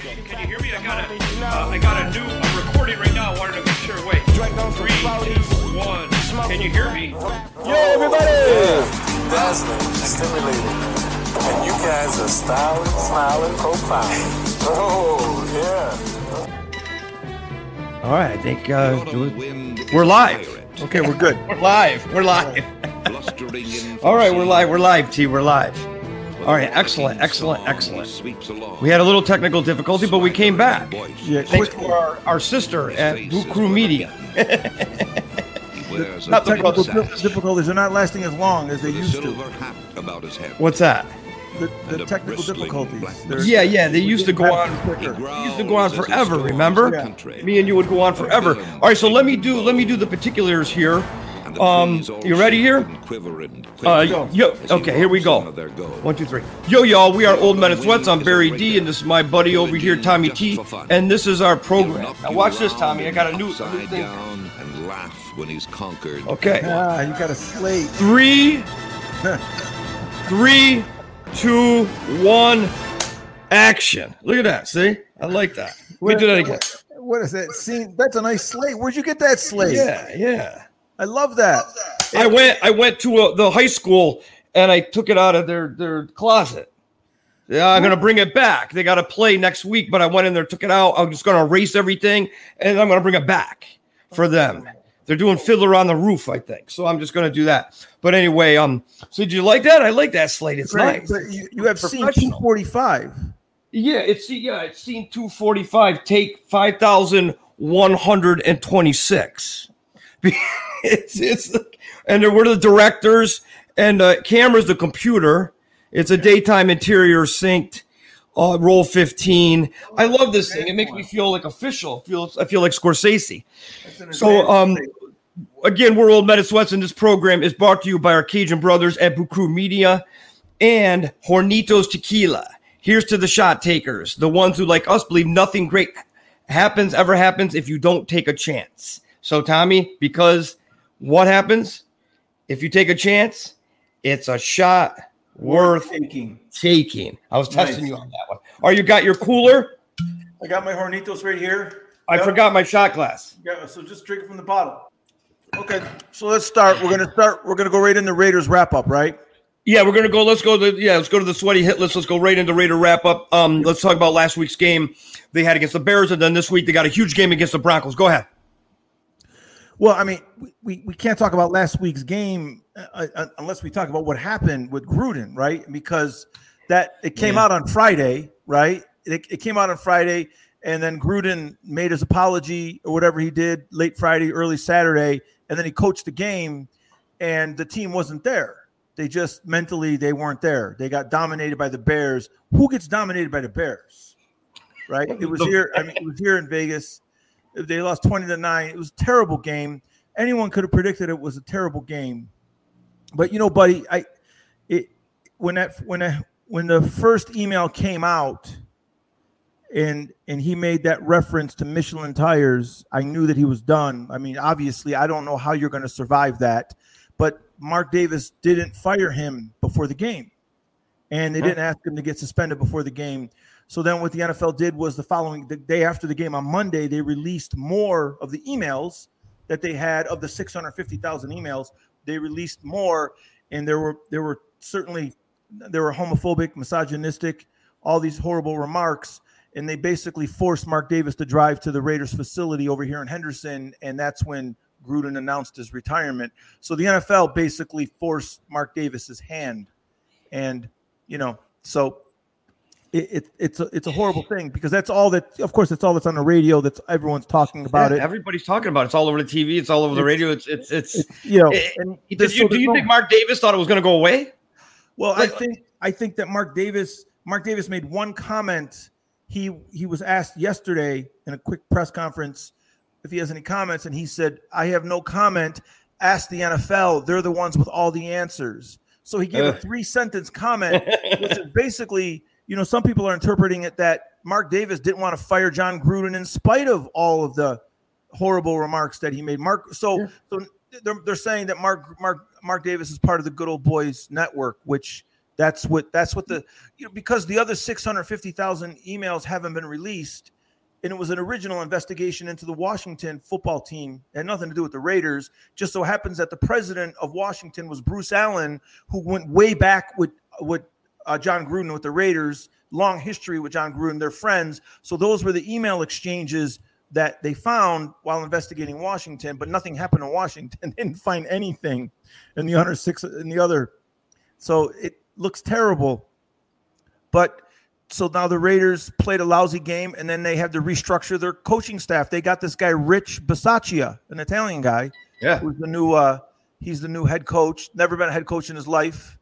Can you hear me? I got a, uh, I got a new a recording right now. I wanted to make sure. Wait, three, two, one. Can you hear me? Yo, everybody! Dazzling, stimulating. And you guys are styling, smiling, profiling. Oh, yeah. All right, I think uh, we're live. Okay, we're good. We're live. We're live. All right, we're live. We're live, T. We're live. All right, excellent, excellent, excellent. We had a little technical difficulty, but we came back. Yeah, Thanks to our, our sister at Blue Crew Media. Not technical dif- difficulties are not lasting as long as they used to. What's that? The, the technical difficulties. they're- Yeah, yeah, they used to go on. quicker. They used to go on forever. Remember? Yeah. Me and you would go on forever. All right, so let me do let me do the particulars here. Um, you ready here? Uh, yo, okay, here we go. One, two, three. Yo, y'all, we are Old Men in Sweats. I'm Barry D, and this is my buddy over here, Tommy T, and this is our program. Now watch this, Tommy. I got a new, new thing. and laugh when he's conquered. Okay, Ah, you got a slate. three, three, two, one, action. Look at that. See, I like that. Let me do that again. What is that scene? That's a nice slate. Where'd you get that slate? Yeah, yeah. I love that. I went I went to a, the high school and I took it out of their their closet. Yeah, I'm gonna bring it back. They got to play next week, but I went in there, took it out. I'm just gonna erase everything, and I'm gonna bring it back for them. They're doing Fiddler on the Roof, I think. So I'm just gonna do that. But anyway, um, so did you like that? I like that slate. It's Right, nice. You, you have seen Professional. 245. Yeah, it's yeah, it's seen 245 take 5126. it's it's and there were the directors and uh, cameras the computer. It's a daytime interior synced uh, roll 15. I love this thing. It makes me feel like official. Feels I feel like Scorsese. So um again, we're old Sweats, and this program is brought to you by our Cajun brothers at Blue Crew Media and Hornitos Tequila. Here's to the shot takers, the ones who, like us, believe nothing great happens ever happens if you don't take a chance. So, Tommy, because what happens if you take a chance? It's a shot worth Taking. taking. I was testing Nice. you on that one. Are you got your cooler? I got my Hornitos right here. I Yep. forgot my shot glass. Yeah, so just drink it from the bottle. Okay, so let's start. We're gonna start. We're gonna go right into Raiders wrap up, right? Yeah, we're gonna go. Let's go to yeah. Let's go to the sweaty hit list. Let's go right into Raider wrap up. Um, let's talk about last week's game they had against the Bears, and then this week they got a huge game against the Broncos. Go ahead. Well, I mean, we, we, can't talk about last week's game uh, uh, unless we talk about what happened with Gruden, right? Because that it came Yeah. out on Friday, right? It, it came out on Friday, and then Gruden made his apology or whatever he did late Friday, early Saturday, and then he coached the game, and the team wasn't there. They just mentally they weren't there. They got dominated by the Bears. Who gets dominated by the Bears? Right? It was here. I mean, it was here in Vegas. They lost 20 to 9. It was a terrible game. Anyone could have predicted it was a terrible game. But you know, buddy, I it when that when I, when the first email came out and and he made that reference to Michelin tires, I knew that he was done. I mean, obviously, I don't know how you're going to survive that, but Mark Davis didn't fire him before the game. And they didn't ask him to get suspended before the game. So then what the NFL did was the following the day after the game on Monday, they released more of the emails that they had of the 650,000 emails. They released more and there were there were certainly there were homophobic, misogynistic, all these horrible remarks and they basically forced Mark Davis to drive to the Raiders facility over here in Henderson and that's when Gruden announced his retirement. So the NFL basically forced Mark Davis's hand and you know, so it, it, it's a it's a horrible thing because that's all that of course that's all that's on the radio that's everyone's talking about Yeah, it Everybody's talking about it. It's all over the TV. It's all over the It's- radio. It's it's it's. It's- you know Eh, and did this- you, so do you no- think Mark Davis thought it was going to go away? Well, I think I think that Mark Davis Mark Davis made one comment he he was asked yesterday in a quick press conference if he has any comments, and he said, "I have no comment. Ask the NFL; they're the ones with all the answers." So he gave a three sentence comment, which is basically, you know, some people are interpreting it that Mark Davis didn't want to fire John Gruden in spite of all of the horrible remarks that he made. Mark, so so they're, they're saying that Mark Mark Mark Davis is part of the Good Old Boys Network, which that's what that's what the you know because the other six hundred fifty thousand emails haven't been released, and it was an original investigation into the Washington football team. It had nothing to do with the Raiders. Just so happens that the president of Washington was Bruce Allen, who went way back with with uh, John Gruden with the Raiders. Long history with John Gruden, they're friends. So those were the email exchanges that they found while investigating Washington, but nothing happened in Washington. They didn't find anything in the other six in the other. So it looks terrible. But so now the Raiders played a lousy game, and then they had to restructure their coaching staff. They got this guy Rich Bisaccia, an Italian guy. Yeah. Who's the new uh he's the new head coach, never been a head coach in his life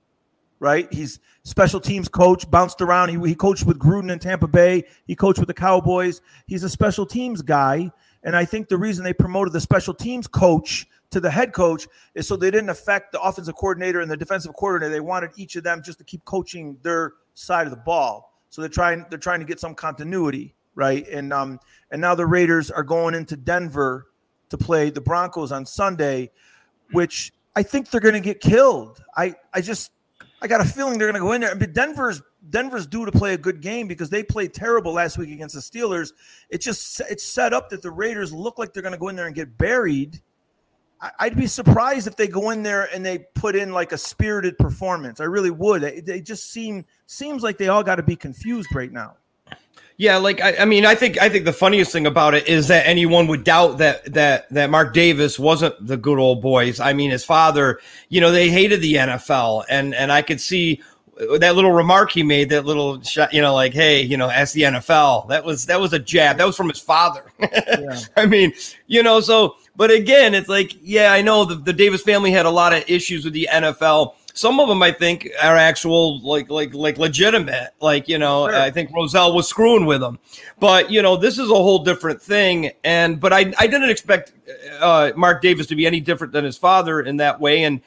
right? He's special teams coach, bounced around. He, he coached with Gruden in Tampa Bay. He coached with the Cowboys. He's a special teams guy. And I think the reason they promoted the special teams coach to the head coach is so they didn't affect the offensive coordinator and the defensive coordinator. They wanted each of them just to keep coaching their side of the ball. So they're trying they're trying to get some continuity, right? And um and now the Raiders are going into Denver to play the Broncos on Sunday, which I think they're going to get killed. I I just I got a feeling they're going to go in there. But Denver's Denver's due to play a good game because they played terrible last week against the Steelers. It just it's set up that the Raiders look like they're going to go in there and get buried. I'd be surprised if they go in there and they put in like a spirited performance. I really would. They just seem seems like they all got to be confused right now. Yeah, like I, I, mean, I think I think the funniest thing about it is that anyone would doubt that that that Mark Davis wasn't the good old boys. I mean, his father, you know, they hated the NFL, and and I could see uh, that little remark he made, that little shot, you know, like, hey, you know, ask the NFL. That was that was a jab. That was from his father. Yeah. I mean, you know, so but again, it's like, yeah, I know the, the Davis family had a lot of issues with the NFL some of them I think are actual like like like legitimate. Like you know, sure. I think Rozelle was screwing with them, but you know, this is a whole different thing. And but I I didn't expect uh, Mark Davis to be any different than his father in that way, and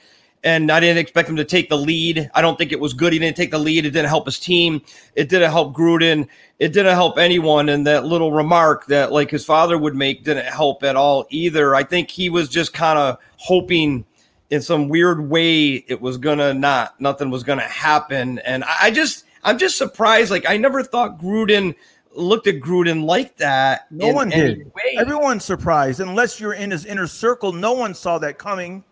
and I didn't expect him to take the lead. I don't think it was good. He didn't take the lead. It didn't help his team. It didn't help Gruden. It didn't help anyone. And that little remark that like his father would make didn't help at all either. I think he was just kind of hoping in some weird way it was gonna not nothing was gonna happen. And I, I just i'm just surprised like i never thought gruden looked at gruden like that no one did. everyone's surprised. Unless you're in his inner circle no one saw that coming.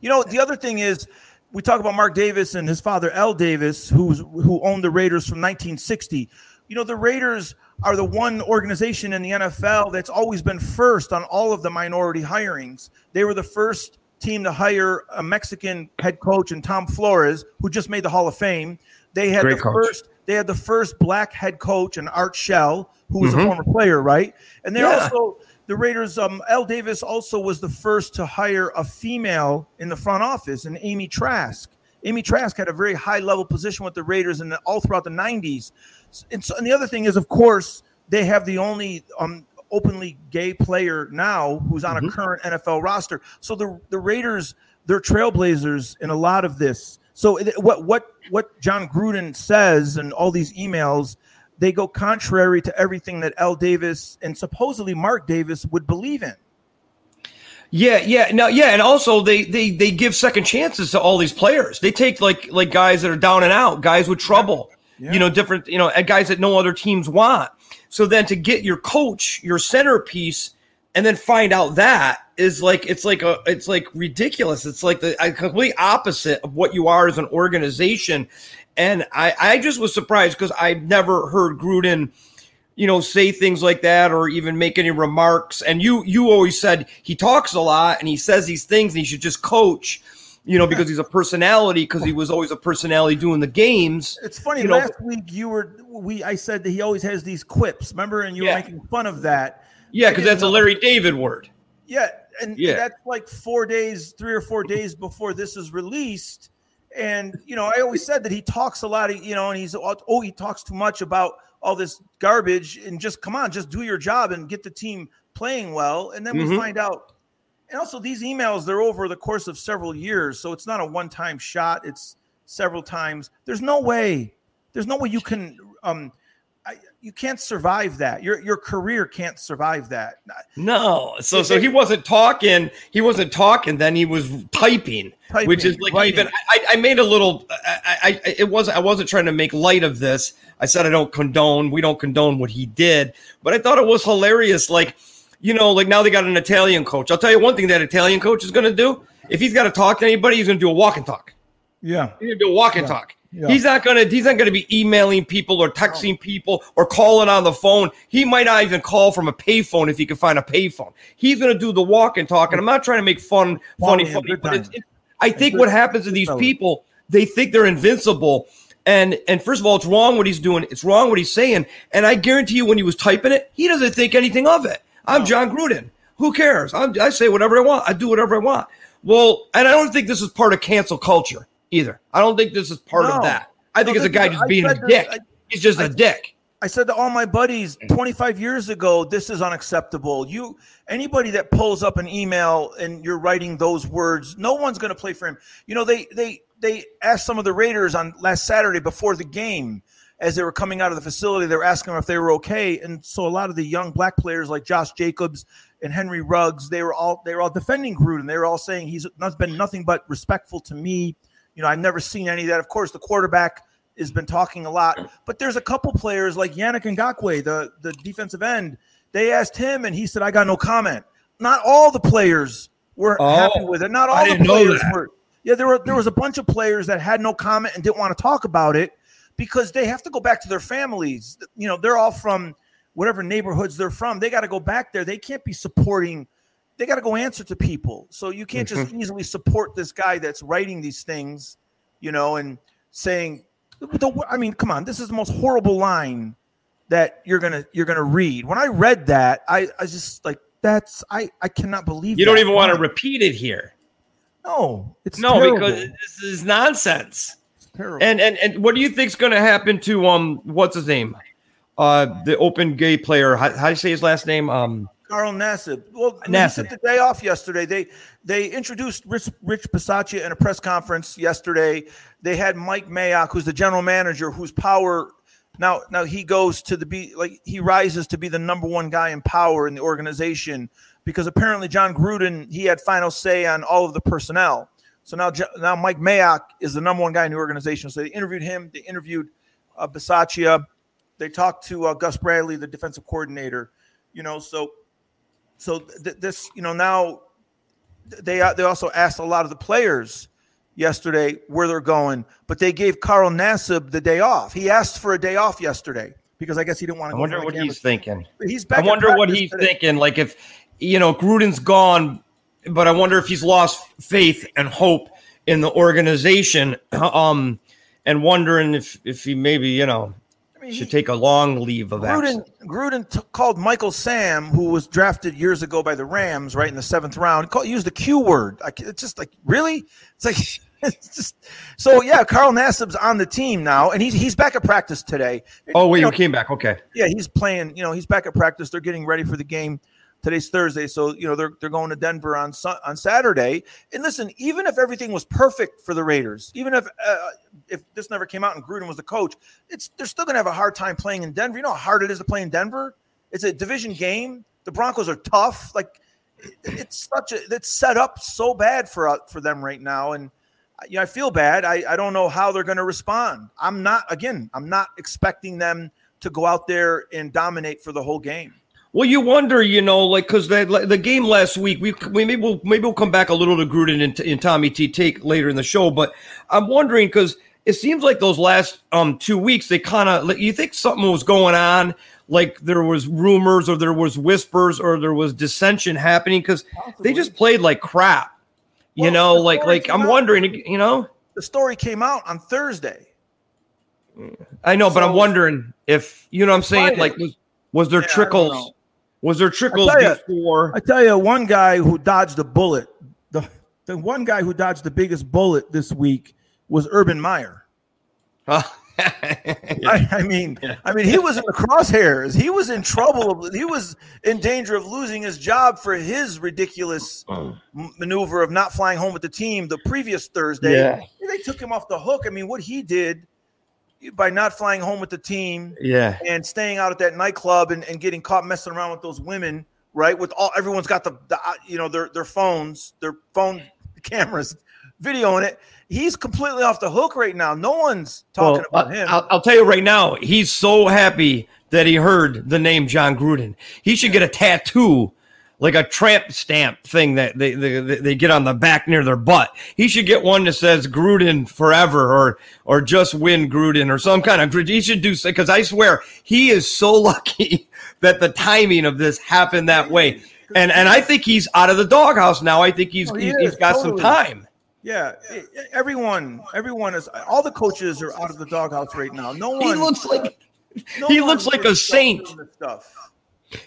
You know the other thing is we talk about mark davis and his father al davis who's who owned the raiders from 1960 you know the raiders are the one organization in the NFL that's always been first on all of the minority hirings. They were the first team to hire a Mexican head coach and Tom Flores, who just made the Hall of Fame. They had Great the coach. first they had the first black head coach and Art Shell, who was mm-hmm. a former player, right? And they yeah. also the Raiders, um, Al Davis also was the first to hire a female in the front office, and Amy Trask. Amy Trask had a very high level position with the Raiders and all throughout the 90s. And, so, and the other thing is, of course, they have the only um, openly gay player now who's on mm-hmm. a current NFL roster. So the the Raiders, they're trailblazers in a lot of this. So what what what John Gruden says and all these emails, they go contrary to everything that Al Davis and supposedly Mark Davis would believe in. Yeah, yeah, no, yeah, and also they they they give second chances to all these players. They take like like guys that are down and out, guys with trouble, yeah. you know, different, you know, guys that no other teams want. So then to get your coach, your centerpiece, and then find out that is like it's like a it's like ridiculous. It's like the complete opposite of what you are as an organization. And I I just was surprised because I've never heard Gruden you know say things like that or even make any remarks and you you always said he talks a lot and he says these things and he should just coach you know, because he's a personality, because he was always a personality doing the games. It's funny. You last know, week you were we I said that he always has these quips, remember, and you yeah. were making fun of that. Yeah, because that's know. a Larry David word. Yeah, and yeah. that's like four days, three or four days before this is released. And you know, I always said that he talks a lot, of, you know, and he's oh, he talks too much about all this garbage and just come on, just do your job and get the team playing well. And then we Mhm. find out. And also, these emails, they're over the course of several years. So it's not a one time shot, it's several times. There's no way, there's no way you can, um, I, you can't survive that. Your, your career can't survive that. No, so so he wasn't talking. He wasn't talking. Then he was typing, Typing, which is like writing. even. I, I made a little. I, I it wasn't. I wasn't trying to make light of this. I said I don't condone. We don't condone what he did, but I thought it was hilarious. Like, you know, like now they got an Italian coach. I'll tell you one thing that Italian coach is going to do. If he's got to talk to anybody, he's going to do a walk and talk. Yeah. He's going to do a walk and talk. Yeah. He's not gonna. He's not gonna be emailing people or texting people or calling on the phone. He might not even call from a payphone if he can find a payphone. He's gonna do the walk and talk. And I'm not trying to make fun, funny, and funny, but it's, time. it, I think what happens to these people, they think they're invincible. And and first of all, it's wrong what he's doing. It's wrong what he's saying. And I guarantee you, when he was typing it, he doesn't think anything of it. I'm oh. John Gruden. Who cares? I'm, I say whatever I want. I do whatever I want. Well, and I don't think this is part of cancel culture either. I don't think this is part No. of that. I think No, it's a guy just I being a this- dick. I- He's just a I- dick. I said to all my buddies 25 years ago, this is unacceptable. You anybody that pulls up an email and you're writing those words, no one's going to play for him. You know, they they they asked some of the Raiders on last Saturday before the game as they were coming out of the facility, they were asking them if they were okay. And so a lot of the young black players like Josh Jacobs and Henry Ruggs, they were all they were all defending Gruden. And they were all saying he's been nothing but respectful to me. You know, I've never seen any of that. Of course, the quarterback has been talking a lot, but there's a couple players like Yannick Ngakoue, the the defensive end. They asked him, and he said, "I got no comment." Not all the players were Oh, happy with it. Not all the players were. Yeah, there were there was a bunch of players that had no comment and didn't want to talk about it because they have to go back to their families. You know, they're all from whatever neighborhoods they're from. They got to go back there. They can't be supporting. They got to go answer to people. So you can't just Mm-hmm. easily support this guy that's writing these things, you know, and saying, the, I mean, come on, this is the most horrible line that you're gonna you're gonna read. When I read that, I I just like that's I I cannot believe You don't even want to repeat it here. No, it's No, terrible. because this is nonsense. Terrible. And and and what do you think's going to happen to um what's his name? Uh the open gay player. How, how do you say his last name? Um Carl Nassib. Well, Nassib. took the day off yesterday. They they introduced Rich, Rich Bisaccia in a press conference yesterday. They had Mike Mayock, who's the general manager, whose power now now he goes to the be like he rises to be the number one guy in power in the organization because apparently John Gruden he had final say on all of the personnel. So now now Mike Mayock is the number one guy in the organization. So they interviewed him. They interviewed uh, Bisaccia. They talked to uh, Gus Bradley, the defensive coordinator. You know, so so th- this you know now they uh, they also asked a lot of the players yesterday where they're going, but they gave Carl Nassib the day off. He asked for a day off yesterday because I guess he didn't want to. go wonder what campus. he's thinking. He's back. I wonder what he's today. thinking. Like if you know Gruden's gone, but I wonder if he's lost faith and hope in the organization. Um, and wondering if if he maybe you know I mean, should he- take a long leave of Gruden, absence. Gruden t- called Michael Sam, who was drafted years ago by the Rams, right in the seventh round. Called, used the Q word. I, it's just like really, it's like it's just so. Yeah, Carl Nassib's on the team now, and he's he's back at practice today. Oh wait, You you came back. Okay. yeah, he's playing. You know, he's back at practice. They're getting ready for the game. Today's Thursday, so you know they're they're going to Denver on on Saturday. And listen, even if everything was perfect for the Raiders, even if uh, if this never came out and Gruden was the coach, it's they're still going to have a hard time playing in Denver. You know how hard it is to play in Denver. It's a division game. The Broncos are tough. Like it's such a it's set up so bad for uh, for them right now, and you know, I feel bad. I, I don't know how they're going to respond. I'm not again. I'm not expecting them to go out there and dominate for the whole game. Well, you wonder, you know, like because the the game last week, we, we maybe we'll maybe we'll come back a little to Gruden and, and Tommy T take later in the show, but I'm wondering because it seems like those last um two weeks they kind of you think something was going on, like there was rumors or there was whispers or there was dissension happening because they just played like crap, you Well, know, like like I'm wondering, you know, The story came out on Thursday. I know, but I'm wondering if you know what I'm saying, like was was there Yeah, trickles? Know. Was there trickles tell ya, before? I tell you, one guy who dodged a bullet. The the one guy who dodged the biggest bullet this week was Urban Meyer. Huh? I, I mean, I mean, he was in the crosshairs. He was in trouble. He was in danger of losing his job for his ridiculous m- maneuver of not flying home with the team the previous Thursday. Yeah. They took him off the hook. I mean, what he did by not flying home with the team Yeah. and staying out at that nightclub and, and getting caught messing around with those women, right? With all everyone's got the, the uh, you know their their phones, their phone cameras, videoing it. He's completely off the hook right now. No one's talking Well, about him. I'll, I'll tell you right now, he's so happy that he heard the name John Gruden. He should get a tattoo, like a tramp stamp thing that they, they they get on the back near their butt. He should get one that says Gruden forever or or just win Gruden or some kind of. He should do so because I swear he is so lucky that the timing of this happened that way. And and I think he's out of the doghouse now. I think he's Oh, he he's, is, he's got totally. some time. yeah, everyone, everyone is. All the coaches are out of the doghouse right now. No one. He looks like no he looks like a saint. this Stuff.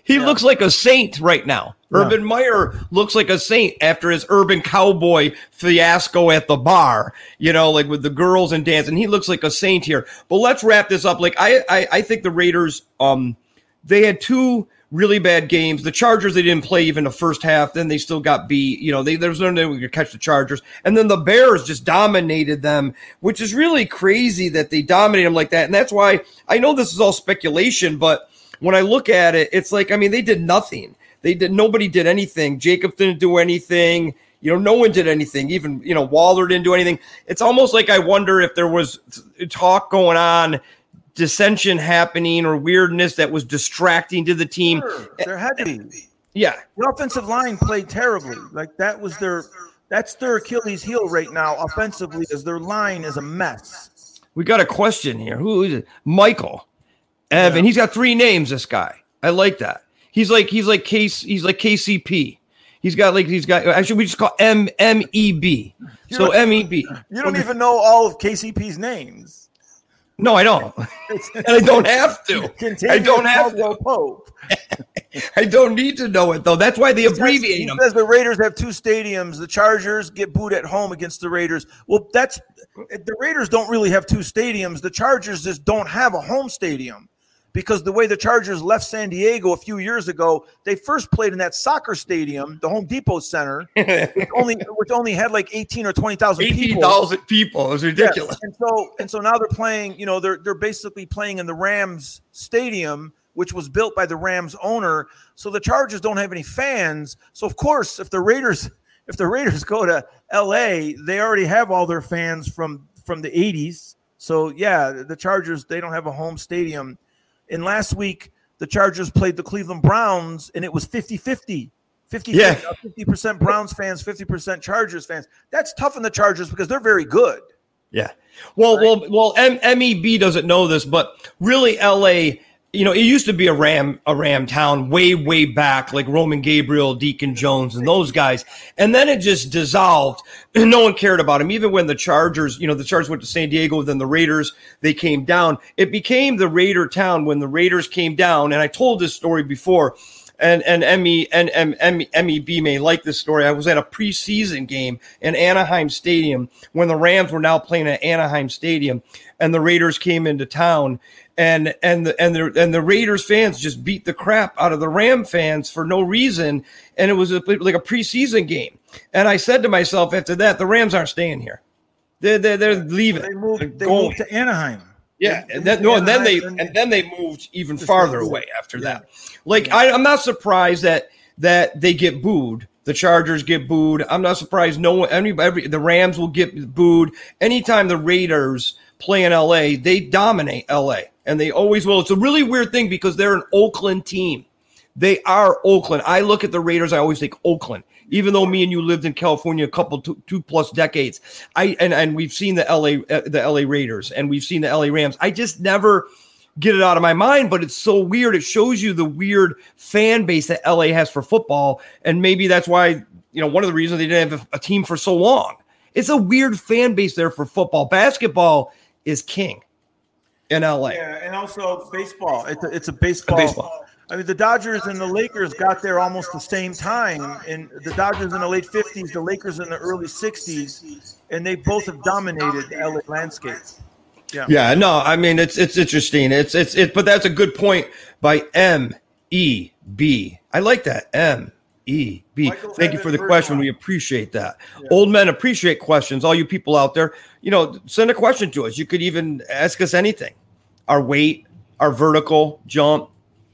He Yeah. looks like a saint right now. Yeah. Urban Meyer looks like a saint after his urban cowboy fiasco at the bar, you know, like with the girls and dancing. He looks like a saint here. But let's wrap this up. Like I I, I think the Raiders um they had two really bad games. The Chargers they didn't play even the first half. Then they still got beat. You know, they, there's no way we could catch the Chargers. And then the Bears just dominated them, which is really crazy that they dominated them like that. And that's why I know this is all speculation, but when I look at it, it's like I mean they did nothing. They did nobody did anything. Jacob didn't do anything. You know, no one did anything. Even you know Waller didn't do anything. It's almost like I wonder if there was talk going on, dissension happening, or weirdness that was distracting to the team. Sure, there had to be. Yeah, The offensive line played terribly. Like that was their. That's their Achilles heel right now, offensively, is their line is a mess. we got a question here. Who is it? Michael Evan. He's got three names. This guy. I like that. He's like he's like case. He's like KCP. He's got like he's got. Actually, we just call M M E B. So M E B. You don't even know all of KCP's names. No, I don't. and I don't have to. I don't have to. Pope. I don't need to know it though. That's why they He abbreviate them. says the Raiders have two stadiums. The Chargers get booed at home against the Raiders. Well, that's the Raiders don't really have two stadiums. The Chargers just don't have a home stadium because the way the Chargers left San Diego a few years ago, they first played in that soccer stadium, the Home Depot Center, which only which only had like eighteen or twenty thousand people. thousand people. It's ridiculous. Yes. And so and so now they're playing, you know, they're they're basically playing in the Rams stadium, which was built by the Rams owner. So the Chargers don't have any fans. So of course, if the Raiders if the Raiders go to LA, they already have all their fans from from the 80s. So yeah, the Chargers they don't have a home stadium. And last week the Chargers played the Cleveland Browns and it was 50-50. 50 Yeah. 50% Browns fans, 50% Chargers fans. That's tough on the Chargers because they're very good. Yeah. Well, well, well. M- MEB doesn't know this, but really, LA. You know, it used to be a Ram, a Ram town way, way back, like Roman Gabriel, Deacon Jones, and those guys. And then it just dissolved. No one cared about him. Even when the Chargers, you know, the Chargers went to San Diego, then the Raiders, they came down. It became the Raider town when the Raiders came down. And I told this story before and and ME and M- M- MEB may like this story. I was at a preseason game in Anaheim Stadium when the Rams were now playing at Anaheim Stadium, and the Raiders came into town, and and the and the and the Raiders fans just beat the crap out of the Ram fans for no reason, and it was a, like a preseason game. And I said to myself after that, the Rams aren't staying here. They're they're, they're leaving. They They're moved. They going. moved to Anaheim. Yeah, and then no, and then they and then they moved even farther away after that. Like I, I'm not surprised that that they get booed. The Chargers get booed. I'm not surprised. No one, anybody, every, the Rams will get booed anytime the Raiders play in LA. They dominate LA, and they always will. It's a really weird thing because they're an Oakland team. They are Oakland. I look at the Raiders. I always think Oakland. Even though me and you lived in California a couple two, two plus decades, I and and we've seen the LA uh, the LA Raiders and we've seen the LA Rams. I just never get it out of my mind. But it's so weird. It shows you the weird fan base that LA has for football, and maybe that's why you know one of the reasons they didn't have a, a team for so long. It's a weird fan base there for football. Basketball is king in LA. Yeah, and also baseball. It's a, it's a baseball. baseball. I mean, the Dodgers and the Lakers got there almost the same time, and the Dodgers in the late '50s, the Lakers in the early '60s, and they both have dominated the LA landscape. Yeah. Yeah, no, I mean it's it's interesting. It's it's it, but that's a good point by M E B. I like that M E B. Thank you for the question. We appreciate that. Old men appreciate questions. All you people out there, you know, send a question to us. You could even ask us anything. Our weight, our vertical jump,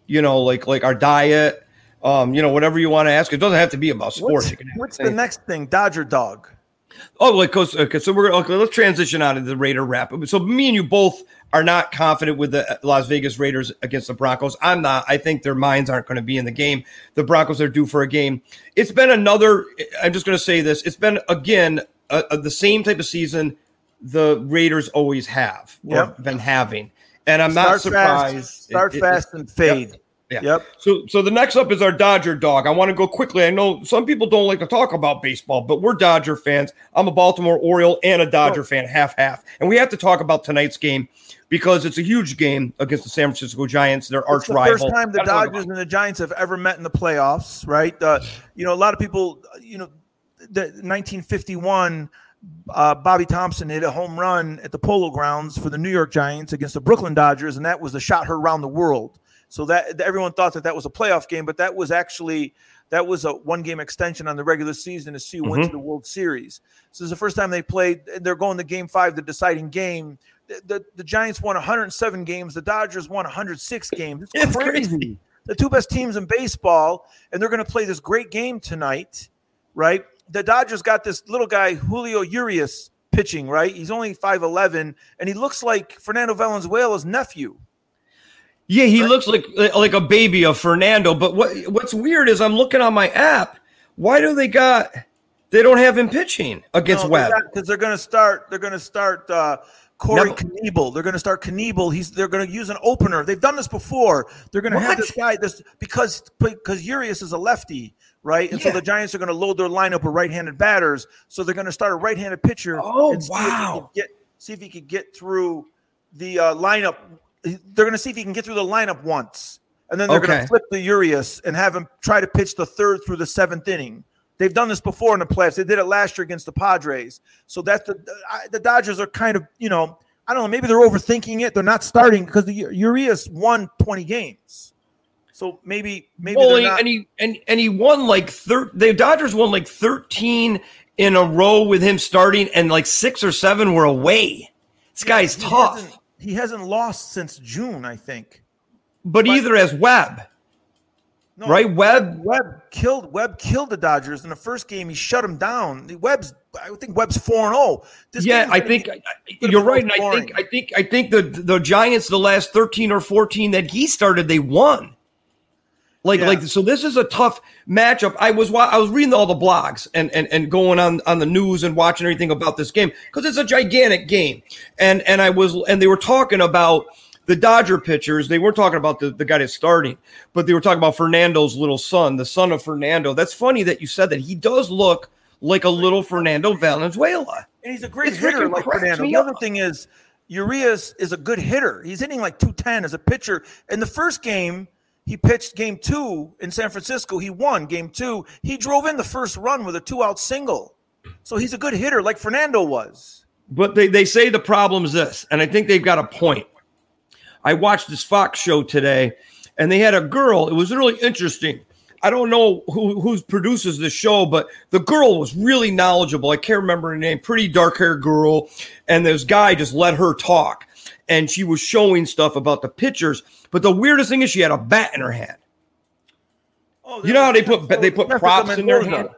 you know, like like our diet, um, you know, whatever you want to ask. It doesn't have to be about sports. What's, You can ask what's the next thing? Dodger dog. Oh, like okay, so we're okay. Let's transition out of the Raider wrap. So me and you both are not confident with the Las Vegas Raiders against the Broncos. I'm not. I think their minds aren't going to be in the game. The Broncos are due for a game. It's been another. I'm just going to say this. It's been again uh, uh, the same type of season the Raiders always have or Yep. been having, and I'm Start not surprised. fast, start It- it- fast and fade. Yeah. Yep. So so the next up is our Dodger dog. I want to go quickly. I know some people don't like to talk about baseball, but we're Dodger fans. I'm a Baltimore Oriole and a Dodger fan, half half. And we have to talk about tonight's game because it's a huge game against the San Francisco Giants, their arch the rival. first time the Dodgers and the Giants have ever met in the playoffs, right? Uh, you know, a lot of people, you know, the 1951, uh, Bobby Thomson hit a home run at the Polo Grounds for the New York Giants against the Brooklyn Dodgers, and that was the shot heard around the world. So that everyone thought that that was a playoff game, but that was actually that was a one game extension on the regular season to see who went to mm-hmm. the World Series. So this is the first time they played. and They're going to Game Five, the deciding game. The, the, the Giants won 107 games. The Dodgers won 106 games. It's, It's crazy. crazy. The two best teams in baseball, and they're going to play this great game tonight, right? The Dodgers got this little guy Julio Urias pitching, right? He's only 5'11, and he looks like Fernando Valenzuela's nephew. Yeah, he looks like like a baby of Fernando. But what what's weird is I'm looking on my app. Why do they got they don't have him pitching against Webb? because they're going to start. They're going to start uh, Corey Never- Knebel. They're going to start Knebel. He's. They're going to use an opener. They've done this before. They're going to have this guy. This because because Urias is a lefty, right? And so the Giants are going to load their lineup with right-handed batters. So they're going to start a right-handed pitcher. Oh, and see if he wow. can get see if he could get through the uh, lineup. They're going to see if he can get through the lineup once, and then they're going to flip the Urias and have him try to pitch the third through the seventh inning. They've done this before in the playoffs. They did it last year against the Padres. So that's the the Dodgers are kind of you know I don't know maybe they're overthinking it. They're not starting because the U- Urias won twenty games. So maybe maybe Well, they're he- not. and he and, and he won like thir- the Dodgers won like 13 in a row with him starting, and like six or seven were away. This guy's he tough, Hasn't, he hasn't lost since June, I think. but either as Webb, No, right? Webb, Webb killed Webb killed the Dodgers in the first game. He shut him down. Webb's I think Webb's four and oh. zero. Yeah, I think be- I- I- gonna you're right, and I think. I think I think the the Giants the last 13 or 14 that he started, they won. Like Yeah. like so this is a tough matchup. I was wa- I was reading all the blogs and and and going on on the news and watching everything about this game because it's a gigantic game. And and I was and they were talking about the Dodger pitchers. They weren't talking about the, the guy that's starting, but they were talking about Fernando's little son, the son of Fernando. That's funny that you said that. He does look like a little Fernando Valenzuela. And he's a great It hitter like Fernando. The other thing is Urias is a good hitter. He's hitting like 210 as a pitcher. In the first game, he pitched game two in San Francisco. He won game two. He drove in the first run with a two out single. So he's a good hitter like Fernando was. But they, they say the problem is this, and I think they've got a point. I watched this Fox show today, and they had a girl. It was really interesting. I don't know who who produces the show, but the girl was really knowledgeable. I can't remember her name. Pretty dark haired girl, and this guy just let her talk, and she was showing stuff about the pitchers. But the weirdest thing is she had a bat in her hand. Oh, You know how they put- they put props in their hand?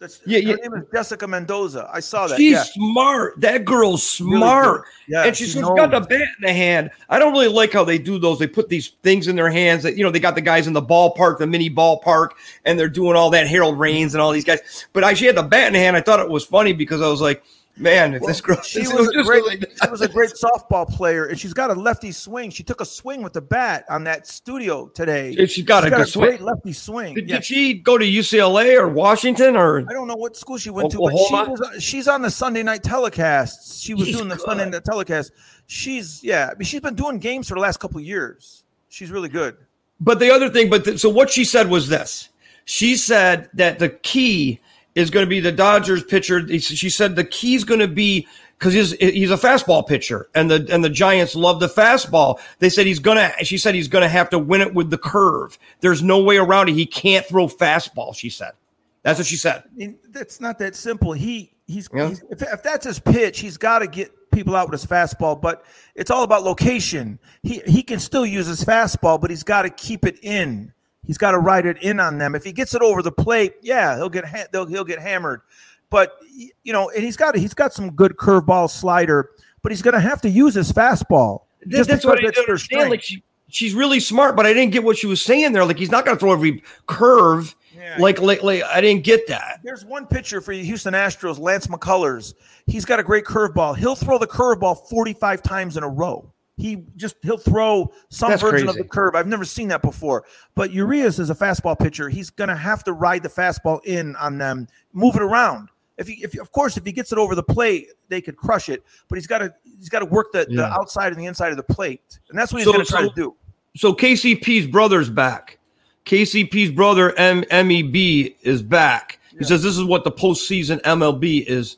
That's, Yeah, her yeah. name is Jessica Mendoza. I saw that. She's yeah. smart. That girl's smart. good. Yeah, and she's she got the bat in the hand. I don't really like how they do those. They put these things in their hands that, you know, they got the guys in the ballpark, the mini ballpark, and they're doing all that Harold Reynolds and all these guys. But I, she had the bat in the hand. I thought it was funny because I was like, man, if this girl, She this was, a great, really- she was a great softball player, and she's got a lefty swing. She took a swing with the bat on that studio today. Yeah, she's got a good swing. great lefty swing. Did, Yeah. did she go to UCLA or Washington or? I don't know what school she went to, but she was, she's on the Sunday night telecasts. She was She's doing the good. Sunday night telecast. She's yeah, I mean, she's been doing games for the last couple of years. She's really good. But the other thing, but th- so what she said was this. She said that the key is going to be the Dodgers pitcher. She said the key is going to be because he's he's a fastball pitcher, and the and the Giants love the fastball. They said he's gonna. She said he's gonna have to win it with the curve. There's no way around it. He can't throw fastball. She said. That's what she said. That's not that simple. He he's, Yeah. he's if, if that's his pitch, he's got to get people out with his fastball. But it's all about location. He he can still use his fastball, but he's got to keep it in. He's got to ride it in on them. If he gets it over the plate, yeah, he'll get ha- they'll, he'll get hammered. But you know, and he's got he's got some good curveball slider, but he's going to have to use his fastball. That- that's what I didn't understand. Like she, she's really smart, but I didn't get what she was saying there. Like he's not going to throw every curve. Yeah. Like, like, like, I didn't get that. There's one pitcher for you Houston Astros, Lance McCullers. He's got a great curveball. He'll throw the curveball 45 times in a row. He just he'll throw some That's version crazy. of the curve. I've never seen that before. But Urias is a fastball pitcher. He's gonna have to ride the fastball in on them, move it around. If he, if of course, if he gets it over the plate, they could crush it. But he's got to he's got to work the, the outside and the inside of the plate, and that's what he's So- going to try so- to do. So KCP's brother's back. KCP's brother M MEB is back. He says this is what the postseason MLB is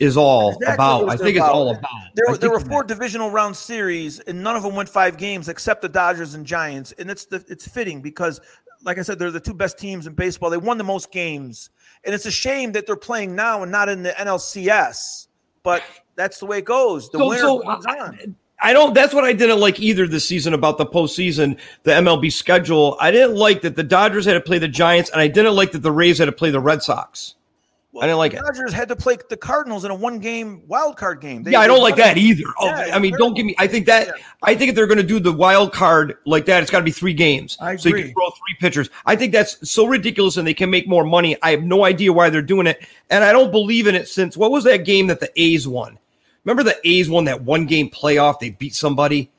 is all Exactly about. I it's think it's all about. There, were- there were think- four divisional round series, and none of them went five games except the Dodgers and Giants. And it's the, it's fitting because, like I said, they're the two best teams in baseball. They won the most games, and it's a shame that they're playing now and not in the NLCS. But that's the way it goes. The So- winner so moves I- on. I don't. That's what I didn't like either this season about the postseason, the MLB schedule. I didn't like that the Dodgers had to play the Giants, and I didn't like that the Rays had to play the Red Sox. I didn't like the it. Dodgers had to play the Cardinals in a one-game wild card game. They- yeah, I don't like that either. Oh, Yeah, I mean, don't give me. I think that. Yeah. I think if they're going to do the wild card like that, it's got to be three games. I So you agree. can throw three pitchers. I think that's so ridiculous, and they can make more money. I have no idea why they're doing it, and I don't believe in it since what was that game that the A's won? Remember the A's won that one game playoff? They beat somebody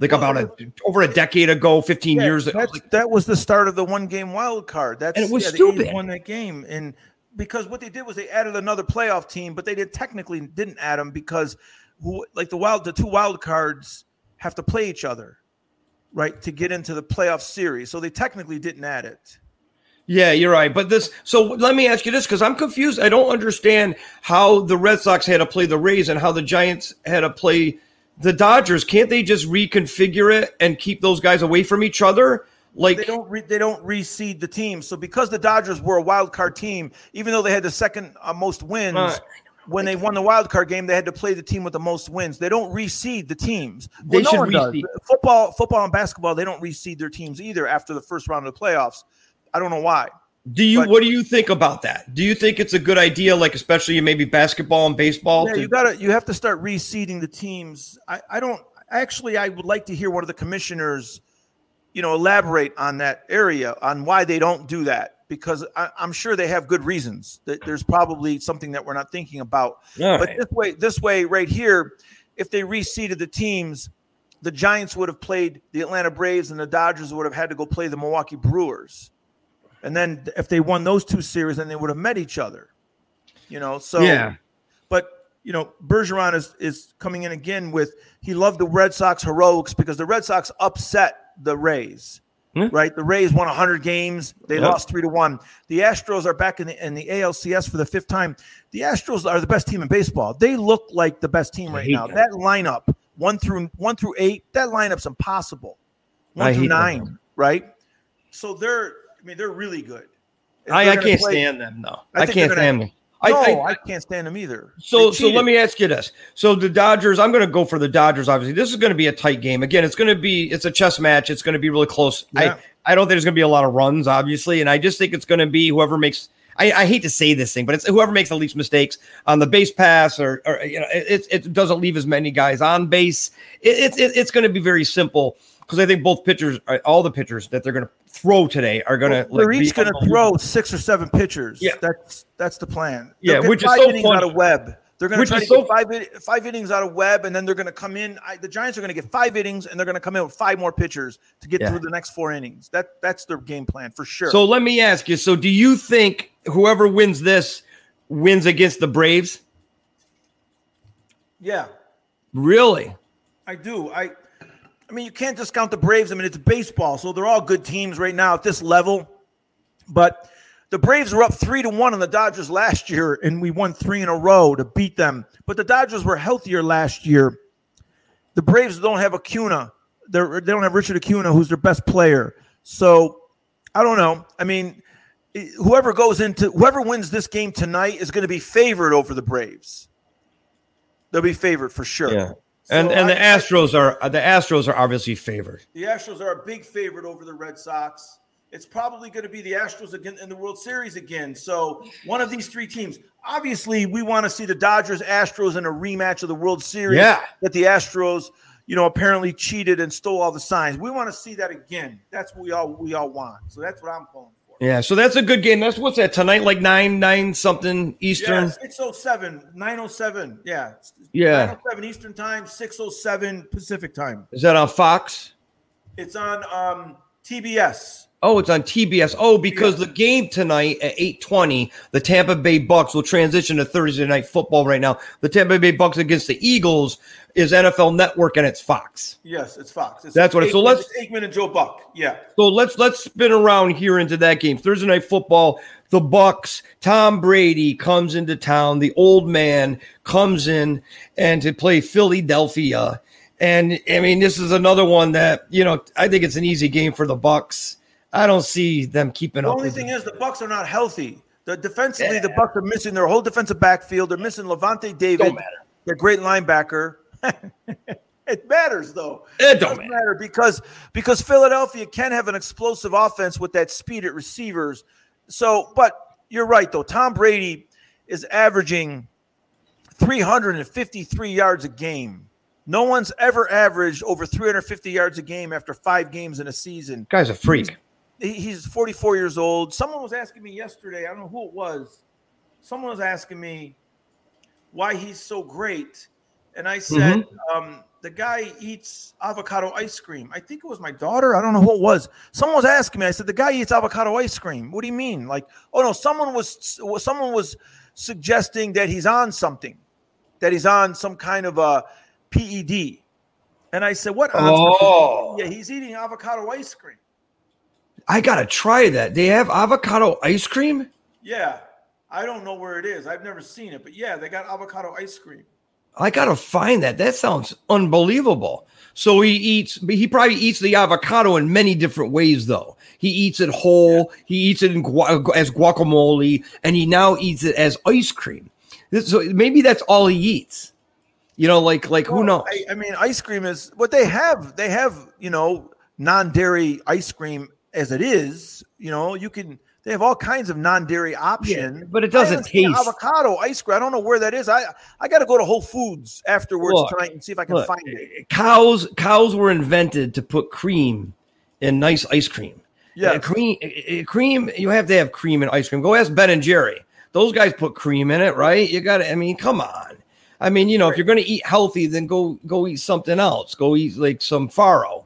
like about a over a decade ago, fifteen Yeah, years ago. that was the start of the one game wild card. That's And it was yeah, the stupid. Won that game, and because what they did was they added another playoff team, but they did technically didn't add them because who like the wild the two wild cards have to play each other, right, to get into the playoff series. So they technically didn't add it. Yeah, you're right. But this, so let me ask you this because I'm confused. I don't understand how the Red Sox had to play the Rays and how the Giants had to play the Dodgers. Can't they just reconfigure it and keep those guys away from each other? Like, They don't re- they don't reseed the team. So because the Dodgers were a wild card team, even though they had the second uh, most wins. Right. When they won the wild card game, they had to play the team with the most wins. They don't reseed the teams. They Well, no should one does. reseed. Football, football, and basketball, they don't reseed their teams either after the first round of the playoffs. I don't know why. do you? but- what do you think about that? Do you think it's a good idea? Like, especially in maybe basketball and baseball. Yeah, to- you gotta you have to start reseeding the teams. I, I don't actually I would like to hear one of the commissioners, you know, elaborate on that area on why they don't do that because I, I'm sure they have good reasons. That there's probably something that we're not thinking about. All But right. this way, this way right here, if they reseeded the teams, the Giants would have played the Atlanta Braves and the Dodgers would have had to go play the Milwaukee Brewers. And then if they won those two series, then they would have met each other. You know, so Yeah. but you know, Bergeron is is coming in again with he loved the Red Sox heroics because the Red Sox upset the Rays. Yeah. Right, the Rays won 100 games. They Yeah. lost three to one. The Astros are back in the in the ALCS for the fifth time. The Astros are the best team in baseball. They look like the best team right now. them. That lineup, one through one through eight, that lineup's impossible. One I through them. nine, right? So they're, I mean, they're really good. If I, I can't play- stand them. though. I I, can't stand them. I, no, I, I, can't stand them either. So, so let me ask you this. So the Dodgers, I'm going to go for the Dodgers. Obviously, this is going to be a tight game. Again, it's going to be it's a chess match. It's going to be really close. Yeah. I I don't think there's going to be a lot of runs, obviously, and I just think it's going to be whoever makes. I, I hate to say this thing, but it's whoever makes the least mistakes on the base pass, or, or you know, it, it doesn't leave as many guys on base. It, it's it, it's going to be very simple because I think both pitchers, uh, all the pitchers that they're going to throw today, are going to. They're each going to throw six or seven pitchers. Yeah. that's that's the plan. Yeah, They'll get which is five so innings funny. out of Webb. They're going to try to so- get five five innings out of Webb, and then they're going to come in. I, the Giants are going to get five innings, and they're going to come in with five more pitchers to get Yeah. through the next four innings. That that's their game plan for sure. So let me ask you. So do you think whoever wins this wins against the Braves? yeah, Really? I do. I I mean, you can't discount the Braves. I mean, it's baseball, so they're all good teams right now at this level. But The Braves were up three to one on the Dodgers last year, and we won three in a row to beat them. But the Dodgers were healthier last year. The Braves don't have Acuna. They're, they don't have Richard Acuna, who's their best player. So I don't know. I mean, whoever goes into whoever wins this game tonight is going to be favored over the Braves. They'll be favored for sure. Yeah. And So and the I- Astros are the Astros are obviously favored. The Astros are a big favorite over the Red Sox. It's probably going to be the Astros again in the World Series again. So one of these three teams. Obviously, we want to see the Dodgers Astros in a rematch of the World Series. Yeah. That the Astros, you know, apparently cheated and stole all the signs. We want to see that again. That's what we all we all want. So that's what I'm calling. Yeah, so that's a good game. That's what's that tonight, like nine nine something Eastern. Yeah, 607, 907. Yeah. Yeah. 907 Eastern time, 607 Pacific time. Is that on Fox? It's on um, TBS. Oh, it's on TBS. Oh, because the game tonight at 8:20, the Tampa Bay Bucks will transition to Thursday night football right now. The Tampa Bay Bucks against the Eagles is NFL Network and it's Fox. Yes, it's Fox. It's That's what it- so let's- Aikman and Joe Buck. Yeah. So let's let's spin around here into that game. Thursday night football, the Bucks, Tom Brady comes into town, the old man comes in and to play Philadelphia. And I mean, this is another one that, you know, I think it's an easy game for the Bucks. I don't see them keeping The up. The only thing is the Bucks are not healthy. The defensively, the Bucks are missing their whole defensive backfield. They're missing Lavonte David, their great linebacker. it matters though. It don't does matter because because Philadelphia can have an explosive offense with that speed at receivers. So, but you're right though. Tom Brady is averaging 353 yards a game. No one's ever averaged over 350 yards a game after five games in a season. Guy's a freak. He- He's 44 years old. Someone was asking me yesterday, I don't know who it was. Someone was asking me why he's so great. And I said, um, the guy eats avocado ice cream. I think it was my daughter. I don't know who it was. Someone was asking me. I said, the guy eats avocado ice cream. What do you mean? Like, oh no, someone was someone was suggesting that he's on something, that he's on some kind of a PED. And I said, what? Oh. Yeah, he's eating avocado ice cream. I gotta try that. They have avocado ice cream. Yeah. I don't know where it is. I've never seen it, but yeah, they got avocado ice cream. I gotta find that. That sounds unbelievable. So he eats, he probably eats the avocado in many different ways, though. He eats it whole. He eats it in gua- as guacamole, and he now eats it as ice cream. This, so maybe that's all he eats. You know, like like who knows? I, I mean, ice cream is what they have. They have, you know, non-dairy ice cream as it is. You know, you can. They have all kinds of non-dairy options. but it doesn't taste- avocado ice cream. I don't know where that is. I I got to go to Whole Foods afterwards Look, tonight and see if I can Look, find it. cows cows were invented to put cream in nice ice cream. Yes. Uh, cream uh, cream. You have to have cream in ice cream. Go ask Ben and Jerry. Those guys put cream in it, right? You got to. I mean, come on. I mean, you know, if you're going to eat healthy, then go go eat something else. Go eat like some farro,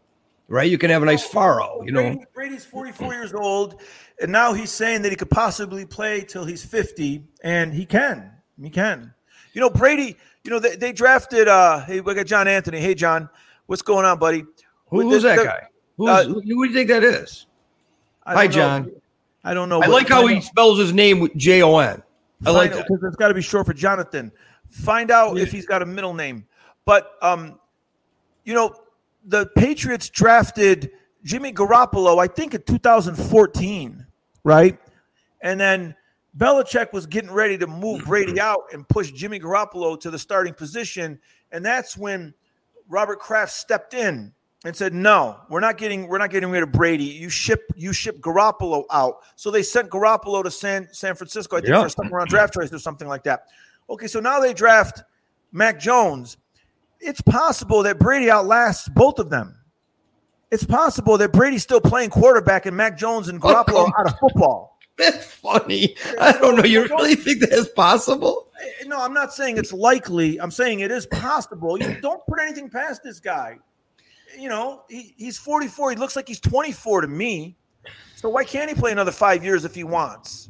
right? You can have a nice farro. You know, Brady, Brady's 44 years old, and now he's saying that he could possibly play till he's 50, and he can. He can. You know, Brady. You know, they, they drafted. uh Hey, we got John Anthony. Hey, John, what's going on, buddy? Who, who's the- that the- guy? Who's, uh, who, who do you think that is? Hi, know. John. I don't know. I like how he spells his name with J O N. I like find that. out, 'cause it's got to be short for Jonathan. Find out if he's got a middle name. But um, you know, the Patriots drafted Jimmy Garoppolo, I think in 2014, right? And then Belichick was getting ready to move Brady out and push Jimmy Garoppolo to the starting position, and that's when Robert Kraft stepped in and said, "No, we're not getting we're not getting rid of Brady. You ship you ship Garoppolo out." So they sent Garoppolo to San San Francisco, I think, Yeah. for a second round draft choice or something like that. Okay, so now they draft Mac Jones. It's possible that Brady outlasts both of them. It's possible that Brady's still playing quarterback and Mac Jones and Garoppolo out of football. That's funny. I don't know. You really think that's possible? Eh, No, I'm not saying it's likely. I'm saying it is possible. You don't put anything past this guy. You know, he, he's 44. He looks like he's 24 to me. So why can't he play another five years if he wants?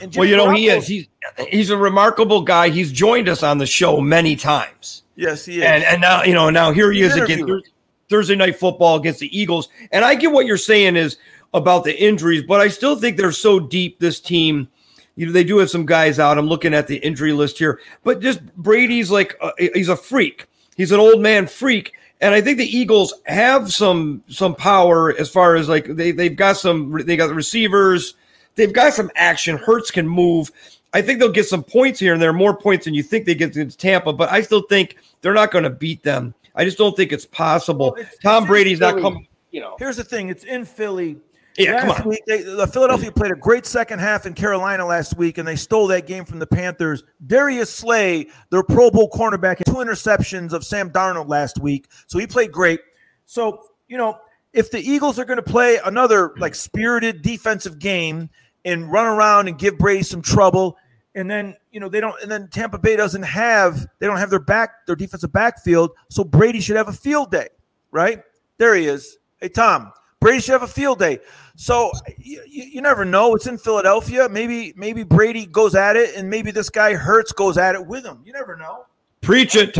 And Well, you know, he is. He's he's a remarkable guy. He's joined us on the show many times, yes, he is. and and now you know now here he He's is again interviewed. Thurs- Thursday night football against the Eagles. And I get what you're saying is about the injuries, but I still think they're so deep. This team, you know, they do have some guys out. I'm looking at the injury list here, but just Brady's like he's a freak. He's an old man freak, and I think the Eagles have some some power as far as like they they've got some they got the receivers, they've got some action. Hurts can move. I think they'll get some points here, and there are more points than you think they get against Tampa. But I still think they're not going to beat them. I just don't think it's possible. Well, it's- Tom it's Brady's not coming. You know, Here's the thing: it's in Philly. Yeah, come on. week, they, the Philadelphia played a great second half in Carolina last week, and they stole that game from the Panthers. Darius Slay, their Pro Bowl cornerback, had two interceptions of Sam Darnold last week, so he played great. So you know, if the Eagles are going to play another like spirited defensive game and run around and give Brady some trouble, and then you know they don't, and then Tampa Bay doesn't have they don't have their back their defensive backfield, so Brady should have a field day, right? There he is. Hey Tom, Brady should have a field day. So you, you, never know. It's in Philadelphia. Maybe maybe Brady goes at it, and maybe this guy Hurts goes at it with him. You never know. preach it,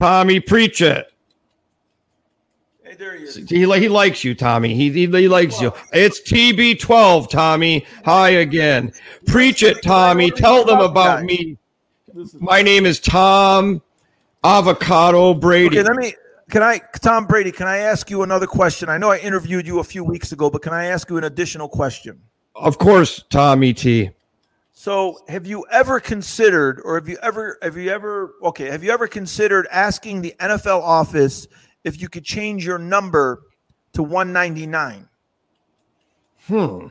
Tommy. Preach it. Hey, there he is. He he likes you, Tommy. He he, he likes you. It's TB12, Tommy. Hi again. Preach it, Tommy. Tell them about me. My name is Tom Avocado Brady. Okay, let me. Can I, Tom Brady? Can I ask you another question? I know I interviewed you a few weeks ago, but can I ask you an additional question? Of course, Tommy T. So, have you ever considered, or have you ever, have you ever, okay, have you ever considered asking the NFL office if you could change your number to 199? Hmm.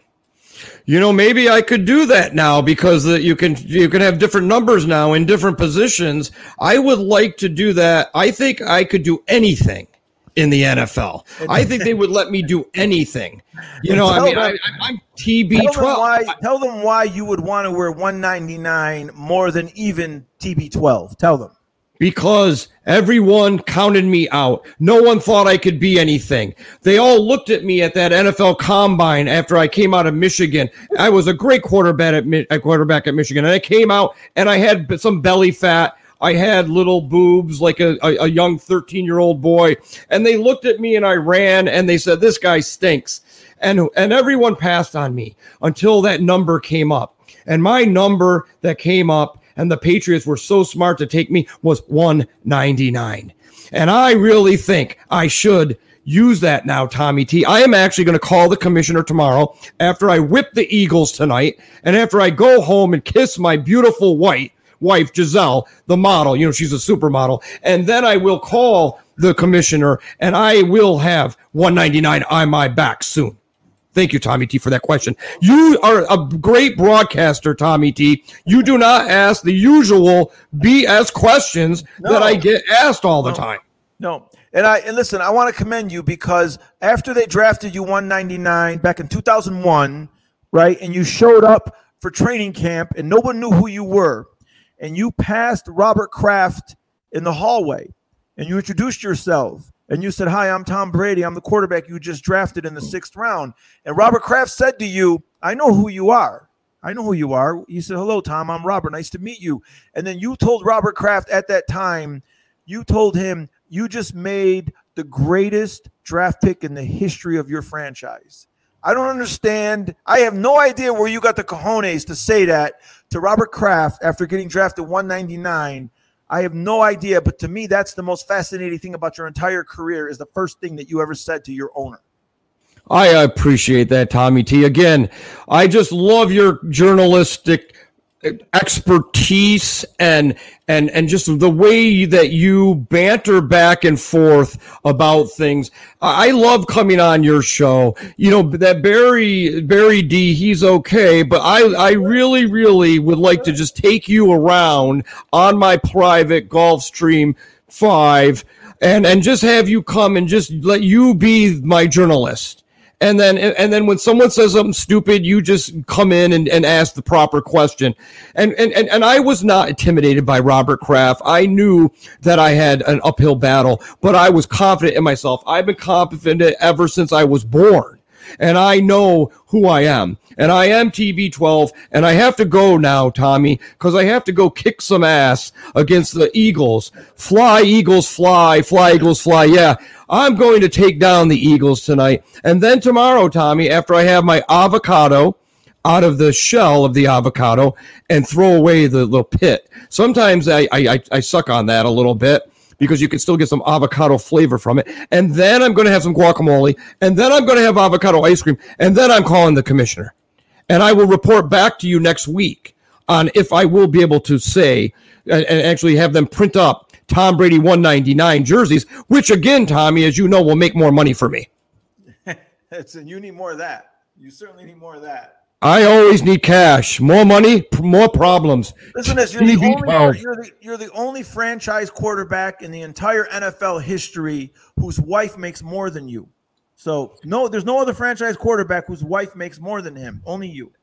You know, maybe I could do that now because uh, you can you can have different numbers now in different positions. I would like to do that. I think I could do anything in the NFL. I think they would let me do anything. You know, I mean, them- I, I'm Tell TB them twelve. why. Tell them why you would want to wear 199 more than even TB12. Tell them. Because everyone counted me out. No one thought I could be anything. They all looked at me at that NFL combine after I came out of Michigan. I was a great quarterback at quarterback at Michigan, and I came out and I had some belly fat. I had little boobs like a, a, a young 13 year old boy. And they looked at me and I ran and they said, This guy stinks. And, and everyone passed on me until that number came up. And my number that came up, and the Patriots were so smart to take me, was 199. And I really think I should use that now, Tommy T. I am actually going to call the commissioner tomorrow after I whip the Eagles tonight and after I go home and kiss my beautiful white wife, Gisele, the model. You know, she's a supermodel. And then I will call the commissioner and I will have 199 on my back soon. Thank you, Tommy T, for that question. You are a great broadcaster, Tommy T. You do not ask the usual BS questions that I get asked all the time. No. And I and listen, I want to commend you because after they drafted you 199 back in 2001, right? And you showed up for training camp and no one knew who you were. And you passed Robert Kraft in the hallway and you introduced yourself and you said, "Hi, I'm Tom Brady. I'm the quarterback you just drafted in the 6th round." And Robert Kraft said to you, "I know who you are." I know who you are. He said, Hello, Tom. I'm Robert. Nice to meet you. And then you told Robert Kraft at that time, you told him you just made the greatest draft pick in the history of your franchise. I don't understand. I have no idea where you got the cojones to say that to Robert Kraft after getting drafted 199. I have no idea, but to me, that's the most fascinating thing about your entire career is the first thing that you ever said to your owner. I appreciate that, Tommy T. Again, I just love your journalistic expertise and and and just the way that you banter back and forth about things. I love coming on your show. You know that Barry Barry D. He's okay, but I I really really would like to just take you around on my private Gulfstream Five and and just have you come and just let you be my journalist and then and then when someone says something stupid you just come in and, and ask the proper question. And, and and and i was not intimidated by robert kraft. I knew that i had an uphill battle but i was confident in myself. I've been confident ever since i was born and I know who I am. And I am TB12, and I have to go now, Tommy, because I have to go kick some ass against the Eagles. Fly, Eagles, fly, fly, Eagles, fly. Yeah, I'm going to take down the Eagles tonight. And then tomorrow, Tommy, after I have my avocado out of the shell of the avocado and throw away the little pit. Sometimes I, I, I suck on that a little bit because you can still get some avocado flavor from it. And then I'm going to have some guacamole, and then I'm going to have avocado ice cream, and then I'm calling the commissioner. And I will report back to you next week on if I will be able to say and, and actually have them print up Tom Brady 199 jerseys, which again, Tommy, as you know, will make more money for me. and you need more of that. You certainly need more of that. I always need cash. More money, more problems. Listen, this you're the, only, you're, the, you're the only franchise quarterback in the entire NFL history whose wife makes more than you. So no, there's no other franchise quarterback whose wife makes more than him. Only you.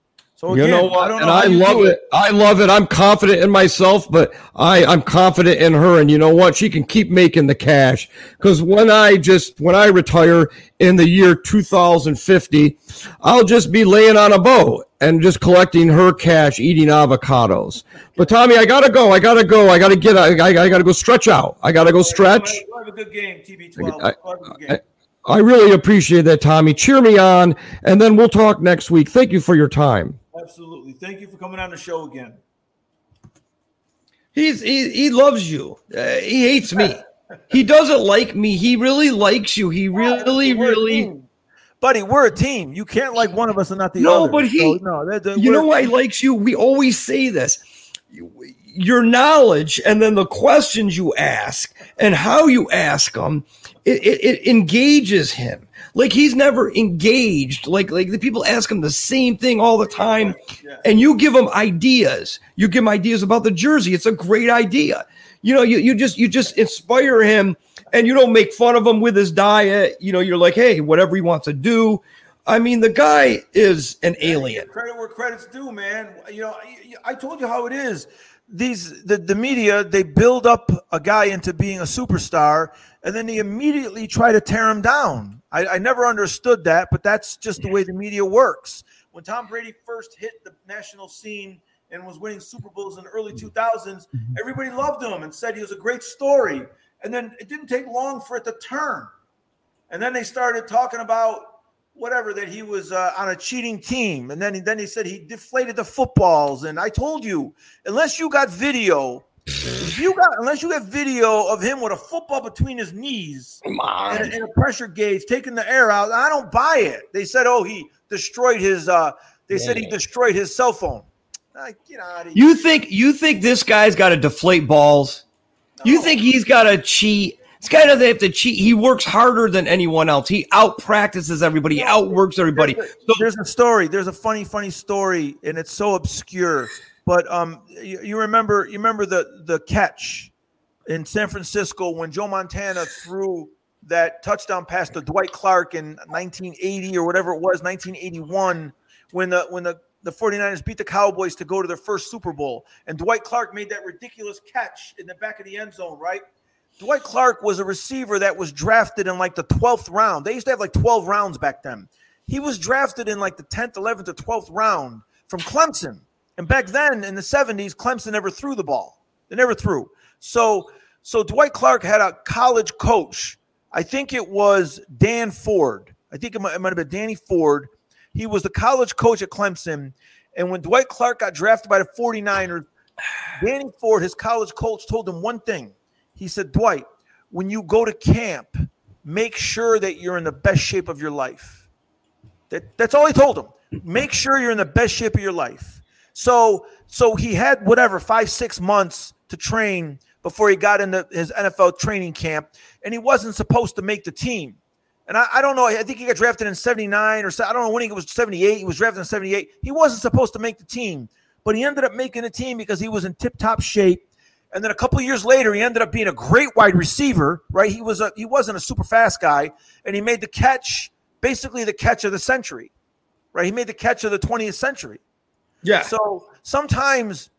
So again, you know what? I and I love it. it. I love it. I'm confident in myself, but I, I'm confident in her. And you know what? She can keep making the cash. Because when I just when I retire in the year 2050, I'll just be laying on a boat and just collecting her cash, eating avocados. But Tommy, I gotta go. I gotta go. I gotta get. I, I, I gotta go stretch out. I gotta go stretch. Have a good game, TB12. I, I really appreciate that, Tommy. Cheer me on, and then we'll talk next week. Thank you for your time. Absolutely. Thank you for coming on the show again. He's he, he loves you. Uh, he hates me. he doesn't like me. He really likes you. He really, really. Buddy, we're a team. You can't like one of us and not the no, other. No, but he, so, no, they're, they're, you know why he likes you? We always say this. Your knowledge and then the questions you ask and how you ask them, it, it, it engages him. Like he's never engaged. Like like the people ask him the same thing all the time, and you give him ideas. You give him ideas about the jersey. It's a great idea. You know, you you just you just inspire him, and you don't make fun of him with his diet. You know, you're like, hey, whatever he wants to do. I mean, the guy is an alien. Credit where credit's due, man. You know, I told you how it is. These the, the media they build up a guy into being a superstar, and then they immediately try to tear him down. I, I never understood that, but that's just the way the media works. When Tom Brady first hit the national scene and was winning Super Bowls in the early 2000s, mm-hmm. everybody loved him and said he was a great story. And then it didn't take long for it to turn. And then they started talking about whatever that he was uh, on a cheating team, and then then he said he deflated the footballs. And I told you, unless you got video if you got unless you have video of him with a football between his knees and a, and, a, pressure gauge taking the air out, I don't buy it. They said, oh, he destroyed his. uh They yeah. said he destroyed his cell phone. Like, get out of here. You think you think this guy's got to deflate balls? No. You think he's got to cheat? This guy doesn't have to cheat. He works harder than anyone else. He out practices everybody. He outworks everybody. There's a, so, there's a story. There's a funny, funny story, and it's so obscure. But um, you, you remember you remember the the catch in San Francisco when Joe Montana threw that touchdown pass to Dwight Clark in 1980 or whatever it was, 1981, when the when the the 49ers beat the Cowboys to go to their first Super Bowl. And Dwight Clark made that ridiculous catch in the back of the end zone, right? Dwight Clark was a receiver that was drafted in like the 12th round. They used to have like 12 rounds back then. He was drafted in like the 10th, 11th, or 12th round from Clemson. And back then in the 70s, Clemson never threw the ball. They never threw. So so Dwight Clark had a college coach. I think it was Dan Ford. I think it might, it might have been Danny Ford. He was the college coach at Clemson. And when Dwight Clark got drafted by the 49ers, Danny Ford, his college coach, told him one thing. He said, Dwight, when you go to camp, make sure that you're in the best shape of your life. That, that's all he told him. Make sure you're in the best shape of your life. So so he had whatever five six months to train before he got into his NFL training camp, and he wasn't supposed to make the team. And I, I don't know. I think he got drafted in '79 or I don't know when he was '78. He was drafted in '78. He wasn't supposed to make the team, but he ended up making the team because he was in tip-top shape. And then a couple years later, he ended up being a great wide receiver. Right? He was a he wasn't a super fast guy, and he made the catch, basically the catch of the century. Right? He made the catch of the 20th century. Yeah. So sometimes,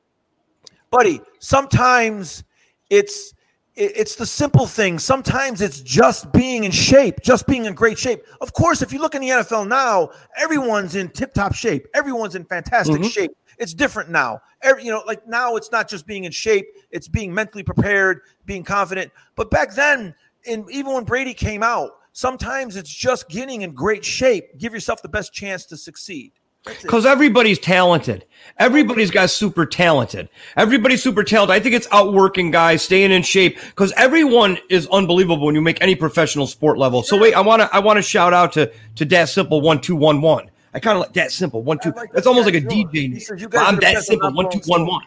buddy, sometimes it's it's the simple thing. Sometimes it's just being in shape, just being in great shape. Of course, if you look in the NFL now, everyone's in tip-top shape. Everyone's in fantastic Mhm. shape. It's different now. Every, you know, like now it's not just being in shape, it's being mentally prepared, being confident. But back then, and even when Brady came out, sometimes it's just getting in great shape. Give yourself the best chance to succeed. Because everybody's talented. Everybody's got super talented. Everybody's super talented. I think it's outworking guys, staying in shape. Because everyone is unbelievable when you make any professional sport level. So wait, I want to I want to shout out to to Dat Simple one two one one. I kind of like that simple one two. Like That's almost like a sure. DJ. Says, I'm that simple one two one one.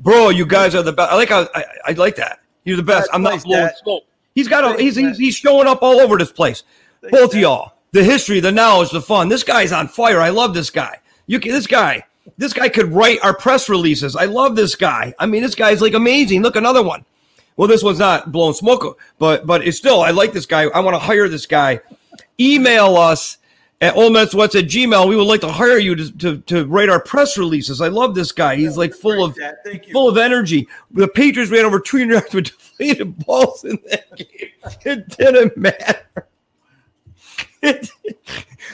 Bro, you guys are the best. I like how I, I like that. You're the best. That's I'm not blowing smoke. He's got a he's, he's he's showing up all over this place. Both of y'all. The history, the knowledge, the fun. This guy's on fire. I love this guy. You can, this guy, this guy could write our press releases. I love this guy. I mean, this guy's like amazing. Look, another one. Well, this one's not blowing smoke, but but it's still. I like this guy. I want to hire this guy. Email us at what's at Gmail. We would like to hire you to, to, to write our press releases. I love this guy. He's like full of Dad. Thank you. full of energy. The Patriots ran over 200 yards with deflated balls in that game. It didn't matter. It,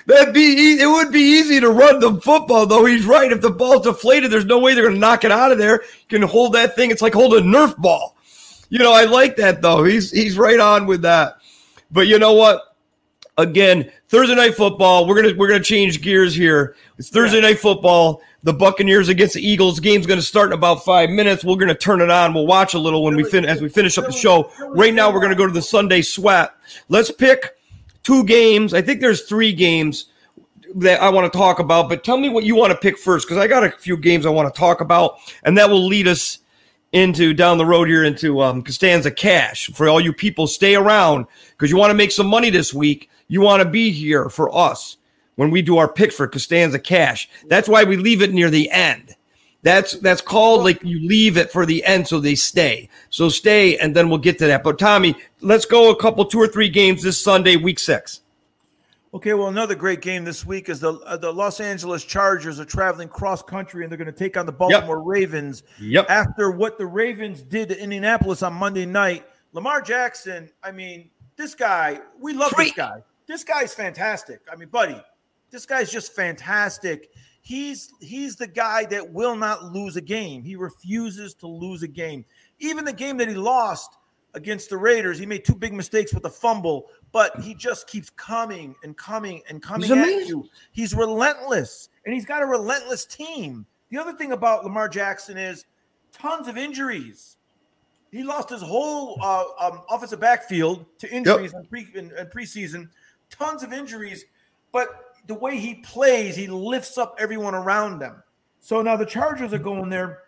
that'd be it would be easy to run the football though. He's right. If the ball's deflated, there's no way they're going to knock it out of there. You can hold that thing. It's like holding a Nerf ball. You know, I like that though. He's he's right on with that. But you know what? Again, Thursday night football. We're gonna we're gonna change gears here. It's Thursday night football. The Buccaneers against the Eagles. Game's gonna start in about five minutes. We're gonna turn it on. We'll watch a little when we fin as we finish up the show. Right now, we're gonna go to the Sunday sweat. Let's pick two games. I think there's three games that I want to talk about, but tell me what you want to pick first because I got a few games I want to talk about, and that will lead us into down the road here into um, Costanza Cash. For all you people, stay around because you want to make some money this week. You want to be here for us when we do our pick for Costanza Cash. That's why we leave it near the end. That's that's called like you leave it for the end so they stay. So stay and then we'll get to that. But Tommy, let's go a couple two or three games this Sunday, week six. Okay, well, another great game this week is the uh, the Los Angeles Chargers are traveling cross country and they're going to take on the Baltimore Ravens. Yep. After what the Ravens did to Indianapolis on Monday night, Lamar Jackson. I mean, this guy, we love this guy. This guy's fantastic. I mean, buddy, this guy's just fantastic. He's he's the guy that will not lose a game. He refuses to lose a game. Even the game that he lost against the Raiders, he made two big mistakes with a fumble, but he just keeps coming and coming and coming He's at amazing. you. He's relentless, and he's got a relentless team. The other thing about Lamar Jackson is tons of injuries. He lost his whole uh, um, offensive backfield to injuries in, pre, in, in preseason. Tons of injuries, but the way he plays, he lifts up everyone around them. So now the Chargers are going there.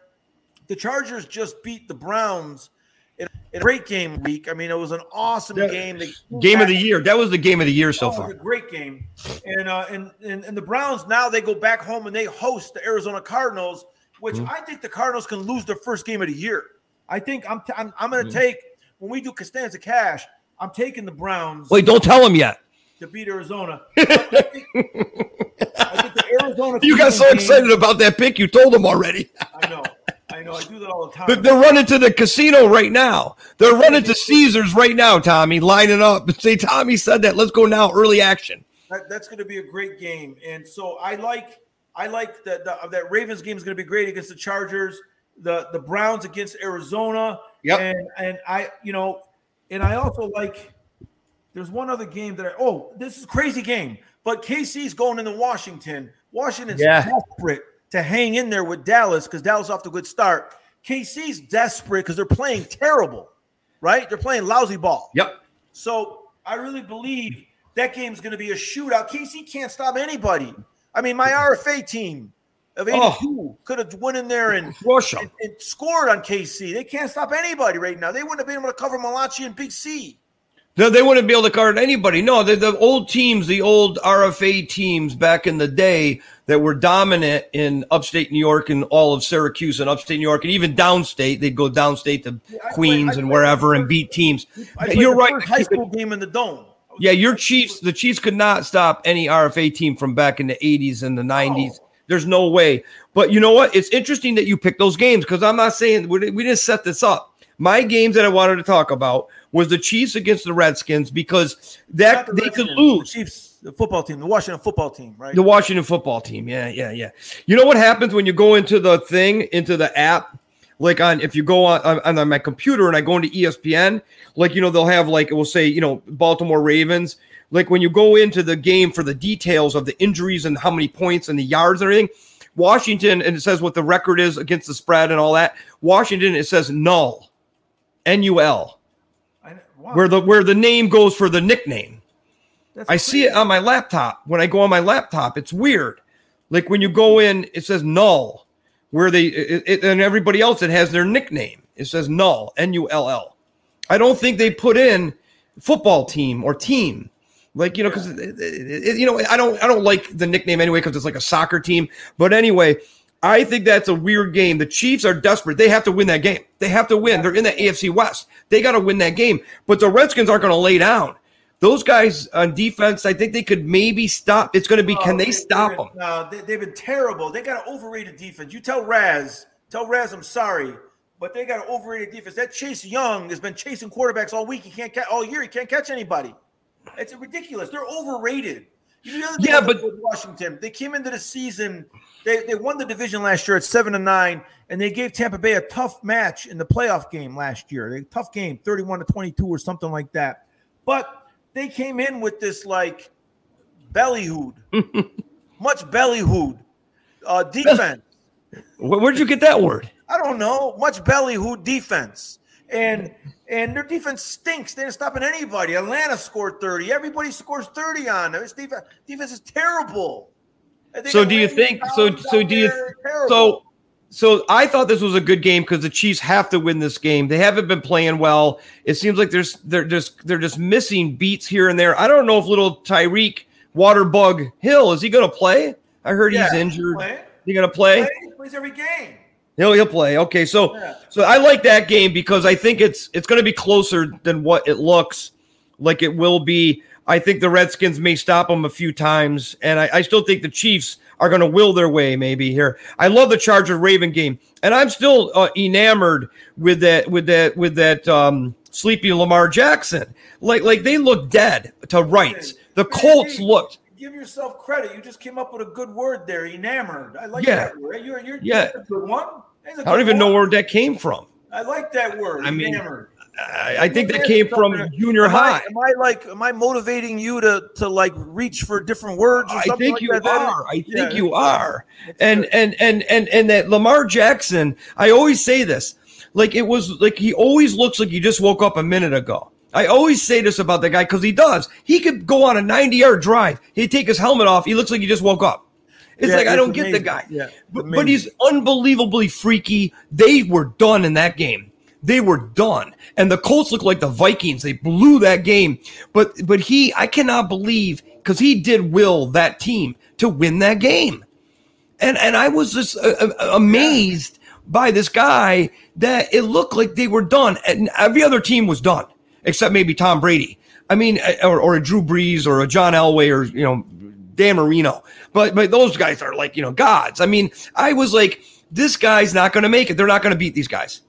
The Chargers just beat the Browns in, a great game week. I mean, it was an awesome Yeah. game. Game of the year. That was the game of the year so it was far. a great game. And, uh, and and and the Browns now they go back home and they host the Arizona Cardinals, which Mm-hmm. I think the Cardinals can lose their first game of the year. I think I'm t- I'm, I'm going to Mm-hmm. take when we do Costanza Cash. I'm taking the Browns Wait, don't tell him yet. To beat Arizona. I think, I think the Arizona. You got so game- excited about that pick, you told them already. I know, I know. I do that all the time. But they're running to the casino right now. They're running to Caesars right now, Tommy, lining up. Say, Tommy said that. Let's go now. Early action. That, that's going to be a great game, and so I like I like that the, that Ravens game is going to be great against the Chargers. The the Browns against Arizona. Yep. And and I you know, and I also like. There's one other game that I oh this is a crazy game, but KC's going into Washington. Washington's Yeah. desperate to hang in there with Dallas because Dallas off to a good start. KC's desperate because they're playing terrible, right? They're playing lousy ball. Yep. So I really believe that game's going to be a shootout. KC can't stop anybody. I mean, my RFA team of 82 could have went in there and, and, and scored on KC. They can't stop anybody right now. They wouldn't have been able to cover Malachi and Big C. No, they wouldn't be able to guard anybody. No, the, the old teams, the old RFA teams back in the day that were dominant in upstate New York and all of Syracuse and upstate New York and even downstate. They'd go downstate to I Queens played- and wherever and beat teams. You're right. high school game in the dome. Yeah, your Chiefs, the Chiefs could not stop any RFA team from back in the 80s and the 90s. There's no way. But you know what? It's interesting that you picked those games because I'm not saying we didn't set this up. My games that I wanted to talk about was the Chiefs against the Redskins because that the they could lose. The Chiefs, the football team, the Washington football team, right? The Washington football team. Yeah, yeah, yeah. You know what happens when you go into the thing, into the app? Like on if you go on, on, on my computer and I go into ESPN, like you know, they'll have like it will say, you know, Baltimore Ravens. Like when you go into the game for the details of the injuries and how many points and the yards and everything, Washington, and it says what the record is against the spread and all that. Washington, it says null. N U L. Wow, Where the where the name goes for the nickname. that's I see it on my laptop. When I go on my laptop, it's weird. Like when you go in, it says null, where they it, it- and everybody else it has their nickname. It says null, N U L L. I don't think they put in football team or team. Like you know, because you know, I don't I don't like the nickname anyway because it's like a soccer team. But anyway, I think that's a weird game. The Chiefs are desperate. They have to win that game. They have to win. They're in the AFC West. They got to win that game. But the Redskins aren't going to lay down. Those guys on defense, I think they could maybe stop. It's going to be can oh, they stop them? No, they, they've been terrible. They got an overrated defense. You tell Raz, tell Raz, I'm sorry, but they got an overrated defense. That Chase Young has been chasing quarterbacks all week. He can't catch all year. He can't catch anybody. It's ridiculous. They're overrated. You know, the Yeah, but- Washington, they came into the season. They, they won the division last year at seven to nine, and they gave Tampa Bay a tough match in the playoff game last year. A tough game, thirty-one to twenty-two or something like that. But they came in with this like bellyhood, much bellyhood uh, defense. Where, where'd you get that word? I don't know, much bellyhood defense, and and their defense stinks. They're not stopping anybody. Atlanta scored thirty. Everybody scores thirty on them. It's defense. Defense is terrible. So do you think? So so do you? terrible. So so I thought this was a good game because the Chiefs have to win this game. They haven't been playing well. It seems like there's they're just they're just missing beats here and there. I don't know if little Tyreek Waterbug Hill is he going to play? I heard Yeah, he's he's injured. playing. He going to play? He plays every game. He'll he'll play. Okay, so Yeah. so I like that game because I think it's it's going to be closer than what it looks like it will be. I think the Redskins may stop them a few times, and I, I still think the Chiefs are going to will their way maybe here. I love the Charger Raven game, and I'm still uh, enamored with that with that with that um, sleepy Lamar Jackson. Like like they look dead to rights. The Colts Hey, looked. Give yourself credit. You just came up with a good word there. Enamored. I like Yeah. that word. You're, you're, Yeah. that's a good one. That's a I don't good even know where that came from. I like that word. I mean, enamored. I, I think that came from junior am high. I, am I like am I motivating you to to like reach for different words or I think like you that? Are. I think yeah, you are. And and and and and that Lamar Jackson, I always say this. Like it was like he always looks like he just woke up a minute ago. I always say this about the guy because he does. He could go on a 90 yard drive. He'd take his helmet off. He looks like he just woke up. It's Yeah, like I don't get the guy. Yeah, but, but he's unbelievably freaky. They were done in that game. They were done. And the Colts looked like the Vikings. They blew that game. But but he, I cannot believe because he did will that team to win that game. And and I was just uh, uh, amazed by this guy that it looked like they were done, and every other team was done except maybe Tom Brady. I mean, uh, or, or a Drew Brees or a John Elway or you know Dan Marino. But but those guys are like you know gods. I mean, I was like, this guy's not going to make it. They're not going to beat these guys.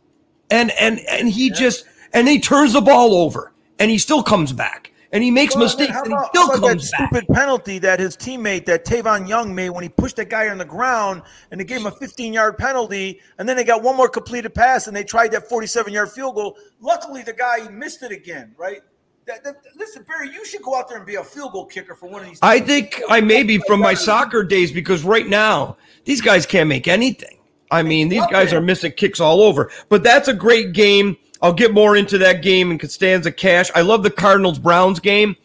And and and he just and he turns the ball over and he still comes back and he makes Well, mistakes how and he about- still about comes that back. stupid penalty that his teammate, that Tavon Young, made when he pushed that guy on the ground, and they gave him a 15-yard penalty, and then they got one more completed pass, and they tried that 47-yard field goal. Luckily, the guy missed it again. Right? That, that, listen, Barry, you should go out there and be a field goal kicker for one of these. I teams. think I may be from my soccer days because right now these guys can't make anything. I mean, these guys are missing kicks all over. But that's a great game. I'll get more into that game in Costanza Cash. I love the Cardinals Browns game.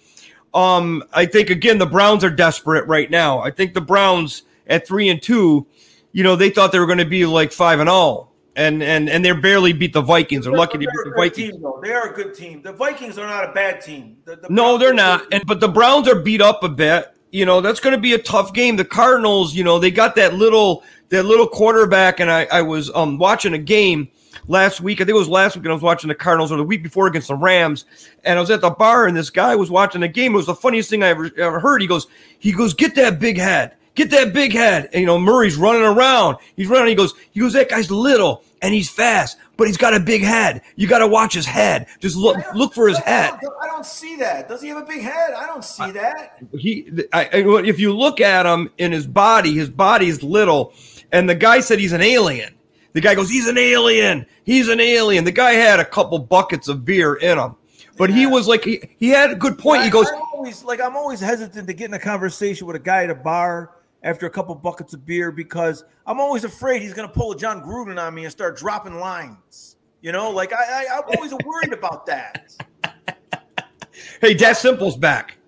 Um, I think again the Browns are desperate right now. I think the Browns at three and two, you know, they thought they were going to be like five and all, and and and they barely beat the Vikings. They're lucky to They're beat the Vikings. team, though. They are a good team. The Vikings are not a bad team. The- the No, they're not. And but the Browns are beat up a bit. You know, that's going to be a tough game. The Cardinals, you know, they got that little that little quarterback, and I I was um watching a game last week. I think it was last week, and I was watching the Cardinals, or the week before against the Rams. And I was at the bar, and this guy was watching the game. It was the funniest thing I ever ever heard. He goes, he goes, get that big head. Get that big head. And, you know, Murray's running around. He's running. He goes, he goes, that guy's little. and he's fast, but he's got a big head. You got to watch his head. Just look look for his head. I don't, I don't see that. Does he have a big head? I don't see that. He, I, if you look at him in his body, his body's little, and the guy said he's an alien. The guy goes, he's an alien. He's an alien. The guy had a couple buckets of beer in him, but he was like, he, he had a good point. He goes, I'm always like I'm always hesitant to get in a conversation with a guy at a bar after a couple buckets of beer because I'm always afraid he's going to pull a Jon Gruden on me and start dropping lines. You know, like I, I I'm always worried about that. hey, Dat Simple's back.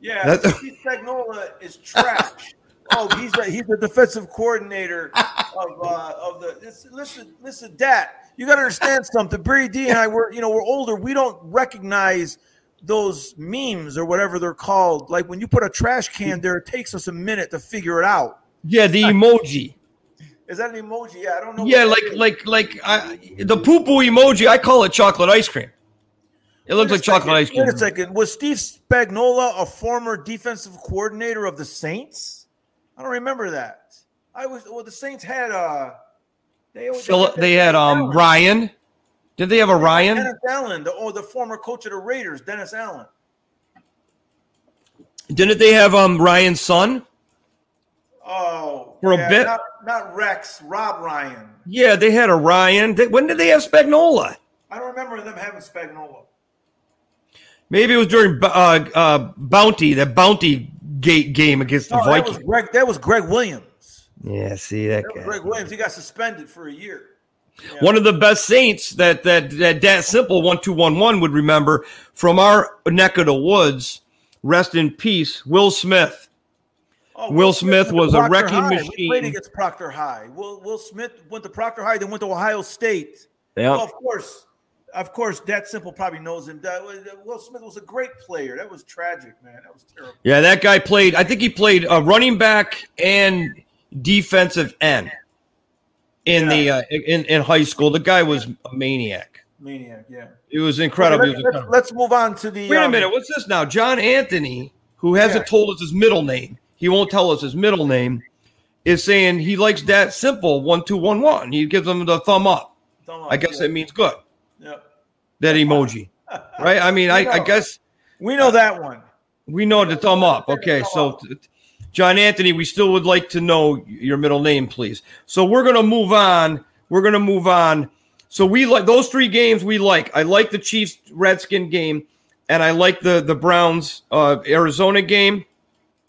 Yeah, That- Steve Spagnuolo is trash. oh, he's a, he's the defensive coordinator of uh, of the. Listen, listen, listen, Dat, you got to understand something. Brady D and I were, you know, we're older. We don't recognize those memes or whatever they're called. Like when you put a trash can there, it takes us a minute to figure it out. Yeah, the emoji. Is that an emoji? Yeah, I don't know. Yeah, what like that is. like like I, the poo poo emoji. I call it chocolate ice cream. It looks like chocolate second, ice cream. Wait a second. Was Steve Spagnuolo a former defensive coordinator of the Saints? I don't remember that. I was well. The Saints had uh they, Phil, they had um Allen. Ryan. Did they have a Ryan? Dennis Allen, the, or the former coach of the Raiders, Dennis Allen. Didn't they have um Ryan's son? Oh, For a bit. not, not Rex, Rob Ryan. Yeah, they had a Ryan. They- when did they have Spagnuolo? I don't remember them having Spagnuolo. Maybe it was during uh, uh, Bounty, that Bounty gate game against the No, that was Vikings. Greg. That was Gregg Williams. Yeah, see that That was guy. Gregg Williams. He got suspended for a year. One of the best Saints that that that Dat Simple one two one one would remember from our neck of the woods. Rest in peace, Will Smith. Oh, Will Smith went was a wrecking High. We machine. played against Proctor High. Will Will Smith went to Proctor High, then went to Ohio State. Yeah. Well, of course, of course, that simple probably knows him. Will Smith was a great player. That was tragic, man. That was terrible. Yeah, that guy played. I think he played a running back and defensive end in the uh, in in high school. The guy was a maniac. Maniac, yeah. It was incredible. Let's, let's, move on to the. Wait a um, minute. What's this now? John Anthony, who hasn't Yeah. told us his middle name, he won't tell us his middle name, is saying he likes that simple one two one one. He gives him the thumb up. Thumb up, I guess yeah. that means good. Yep. That emoji, right? I mean, I, I guess We know that one. we know the thumb up. Okay, so John Anthony, we still would like to know your middle name, please. So we're gonna move on. We're gonna move on. So we like those three games. We like. I like the Chiefs Redskin game, and I like the the Browns uh, Arizona game,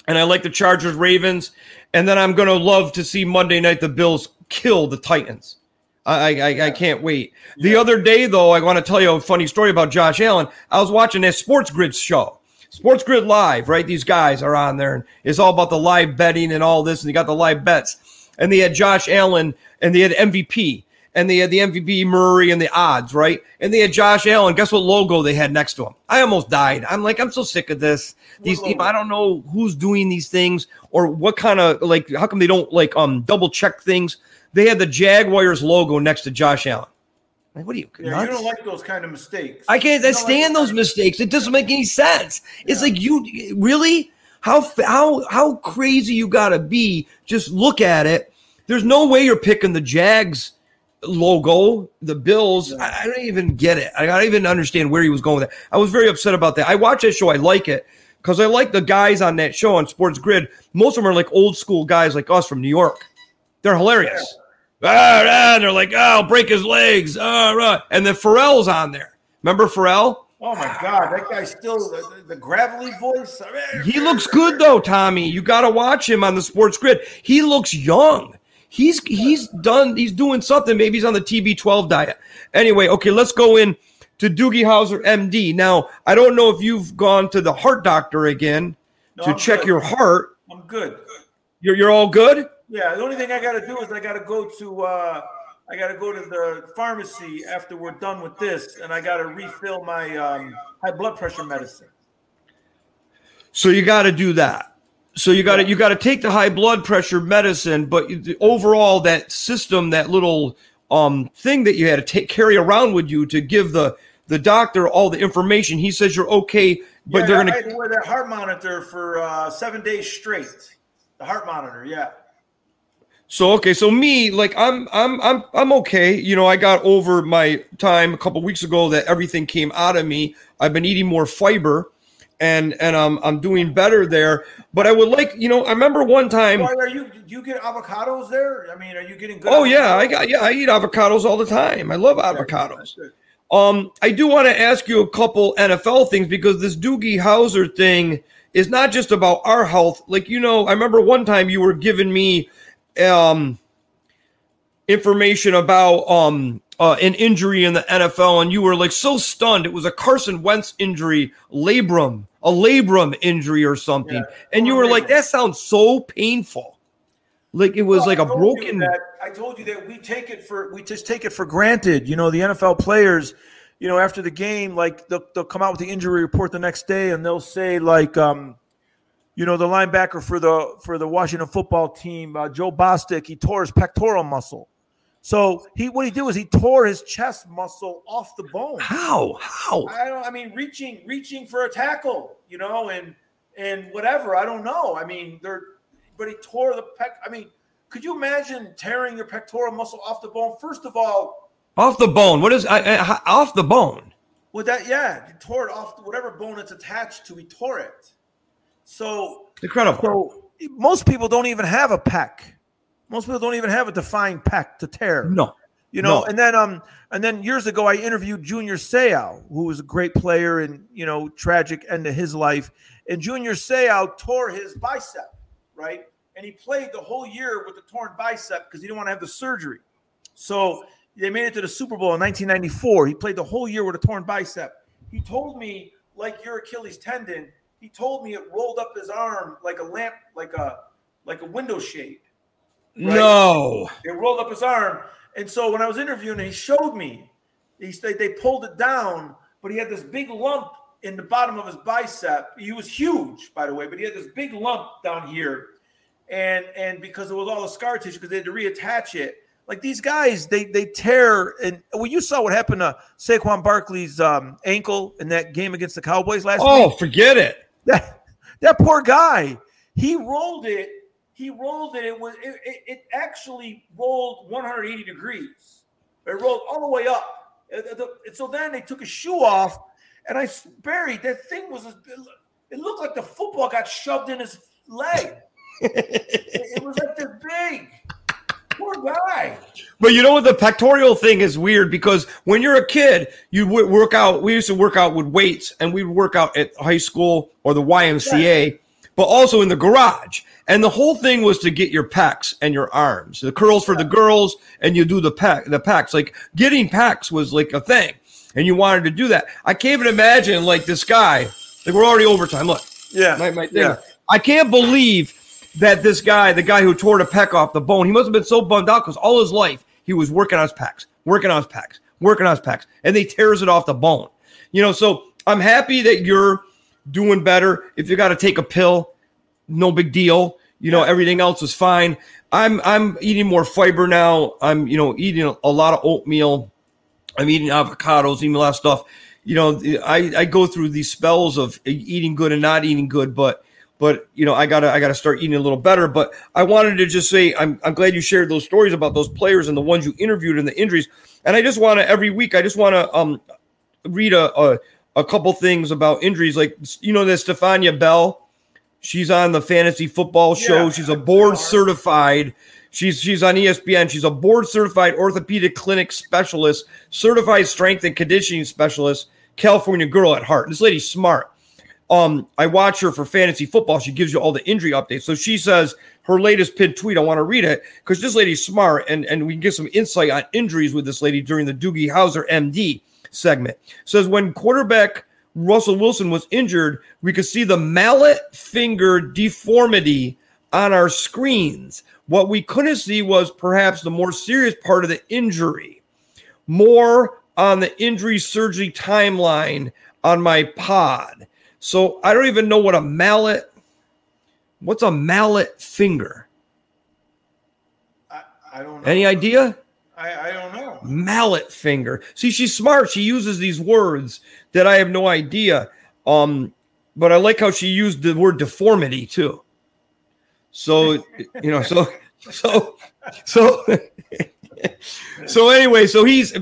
and I like the Chargers Ravens, and then I'm gonna love to see Monday night the Bills kill the Titans. I I, I can't wait. The other day though, I want to tell you a funny story about Josh Allen. I was watching that Sports Grid show. Sports Grid Live, right? These guys are on there, and it's all about the live betting and all this, and they got the live bets. And they had Josh Allen, and they had MVP, and they had the MVP Murray and the odds, right? And they had Josh Allen. Guess what logo they had next to him? I almost died. I'm like, I'm so sick of this. These? I don't know who's doing these things or what kind of like. How come they don't like um double check things? They had the Jaguars logo next to Josh Allen. Like, what are you? Yeah, nuts? you don't like those kind of mistakes. I can't don't like stand those mistakes. It doesn't make any sense. It's like you really how how how crazy you got to be. Just look at it. There's no way you're picking the Jags logo, the Bills. I, I don't even get it. I don't even understand where he was going with that. I was very upset about that. I watch that show. I like it because I like the guys on that show on Sports Grid. Most of them are like old school guys like us from New York. They're hilarious. Ah, ah, and they're like, oh, I'll break his legs. Ah. And then Pharrell's on there. Remember Pharrell? Oh my God, that guy's still the, the gravelly voice. He looks good though, Tommy. You got to watch him on the Sports Grid. He looks young. He's he's done. He's doing something. Maybe he's on the TB12 diet. Anyway, okay, let's go in to Doogie Howser, MD. Now, I don't know if you've gone to the heart doctor again No, to I'm check good. your heart. I'm good. You're you're all good. Yeah, the only thing I got to do is I got to go to uh, I got to go to the pharmacy after we're done with this, and I got to refill my um, high blood pressure medicine. So you got to do that. So you got to you got to take the high blood pressure medicine, but the- overall that system, that little um thing that you had to take carry around with you to give the the doctor all the information. He says you're okay, but yeah, they're gonna had to wear that heart monitor for uh, seven days straight. The heart monitor, yeah. So okay, so me, like I'm I'm I'm I'm okay. You know, I got over my time a couple weeks ago that everything came out of me. I've been eating more fiber and and I'm I'm doing better there. But I would like, you know, I remember one time Why are you? Do you get avocados there? I mean, are you getting good? Oh yeah, I got yeah, I eat avocados all the time. I love avocados. Um, I do want to ask you a couple NFL things because this Doogie Howser thing is not just about our health. Like you know, I remember one time you were giving me um information about um uh, an injury in the NFL, and you were like so stunned. It was a Carson Wentz injury, labrum, a labrum injury or something, Yeah. and you were like, "That sounds so painful." Like it was Well, like a broken. that- I told you that we take it for we just take it for granted. You know, the NFL players, you know, after the game, like they'll, they'll come out with the injury report the next day, and they'll say like, um, you know, the linebacker for the for the Washington football team, uh, Jon Bostic, he tore his pectoral muscle. So he what he did was he tore his chest muscle off the bone. How? How? I don't. I mean, reaching reaching for a tackle, you know, and and whatever. I don't know. I mean, they're but he tore the pec. I mean, could you imagine tearing your pectoral muscle off the bone? First of all, Off the bone. What is I, I, off the bone? with that, yeah, he tore it off whatever bone it's attached to. He tore it. So, Incredible. so most people don't even have a pec. Most people don't even have a defined pec to tear. no. You know, No. and then um, and then years ago, I interviewed Junior Seau, who was a great player and you know tragic end to his life. And Junior Seau tore his bicep, right? And he played the whole year with the torn bicep because he didn't want to have the surgery. So they made it to the Super Bowl in 1994. He played the whole year with a torn bicep. He told me, like your Achilles tendon, he told me it rolled up his arm like a lamp, like a like a window shade. No. It rolled up his arm. And so when I was interviewing him, he showed me. He said they pulled it down, but he had this big lump in the bottom of his bicep. He was huge, by the way, but he had this big lump down here. And and because it was all the scar tissue, because they had to reattach it. Like these guys, they they tear and well, you saw what happened to Saquon Barkley's um, ankle in that game against the Cowboys last week. Oh, week. forget it. That that poor guy, he rolled it. He rolled it. It was it, it, it actually rolled 180 degrees. It rolled all the way up. And so then they took his shoe off, and I buried that thing was. It looked like the football got shoved in his leg. it, it was like this big. Poor guy. But you know what? The pectoral thing is weird because when you're a kid, you would work out. We used to work out with weights, and we would work out at high school or the YMCA, but also in the garage. And the whole thing was to get your pecs and your arms. The curls for the girls, and you do the pec, the pecs. Like getting pecs was like a thing, and you wanted to do that. I can't even imagine like this guy. Like we're already overtime. Look, Yeah. my, my thing. Yeah. I can't believe that this guy, the guy who tore the pec off the bone, he must have been so bummed out because all his life he was working on his pecs, working on his pecs, working on his pecs, and they tears it off the bone. You know, so I'm happy that you're doing better. If you got to take a pill, no big deal. You know, everything else is fine. I'm I'm eating more fiber now. I'm you know eating a lot of oatmeal. I'm eating avocados, eating a lot of stuff. You know, I, I go through these spells of eating good and not eating good, but but you know, I gotta I gotta start eating a little better. But I wanted to just say I'm I'm glad you shared those stories about those players and the ones you interviewed and the injuries. And I just want to every week I just want to um read a, a a couple things about injuries, like you know that Stefania Bell. She's on the fantasy football show. Yeah. She's a board certified. She's she's on ESPN. She's a board certified orthopedic clinic specialist, certified strength and conditioning specialist, California girl at heart. This lady's smart. Um, I watch her for fantasy football. She gives you all the injury updates. So she says her latest pinned tweet. I want to read it because this lady's smart, and and we can get some insight on injuries with this lady during the Doogie Howser MD segment. Says when quarterback Russell Wilson was injured, we could see the mallet finger deformity on our screens. What we couldn't see was perhaps the more serious part of the injury. More on the injury surgery timeline on my pod. So I don't even know what a mallet. What's a mallet finger? I, I don't know. Any idea? I, I don't know. mallet finger. See, she's smart. She uses these words that I have no idea. Um, but I like how she used the word deformity too. So you know, so so so so anyway, so he's.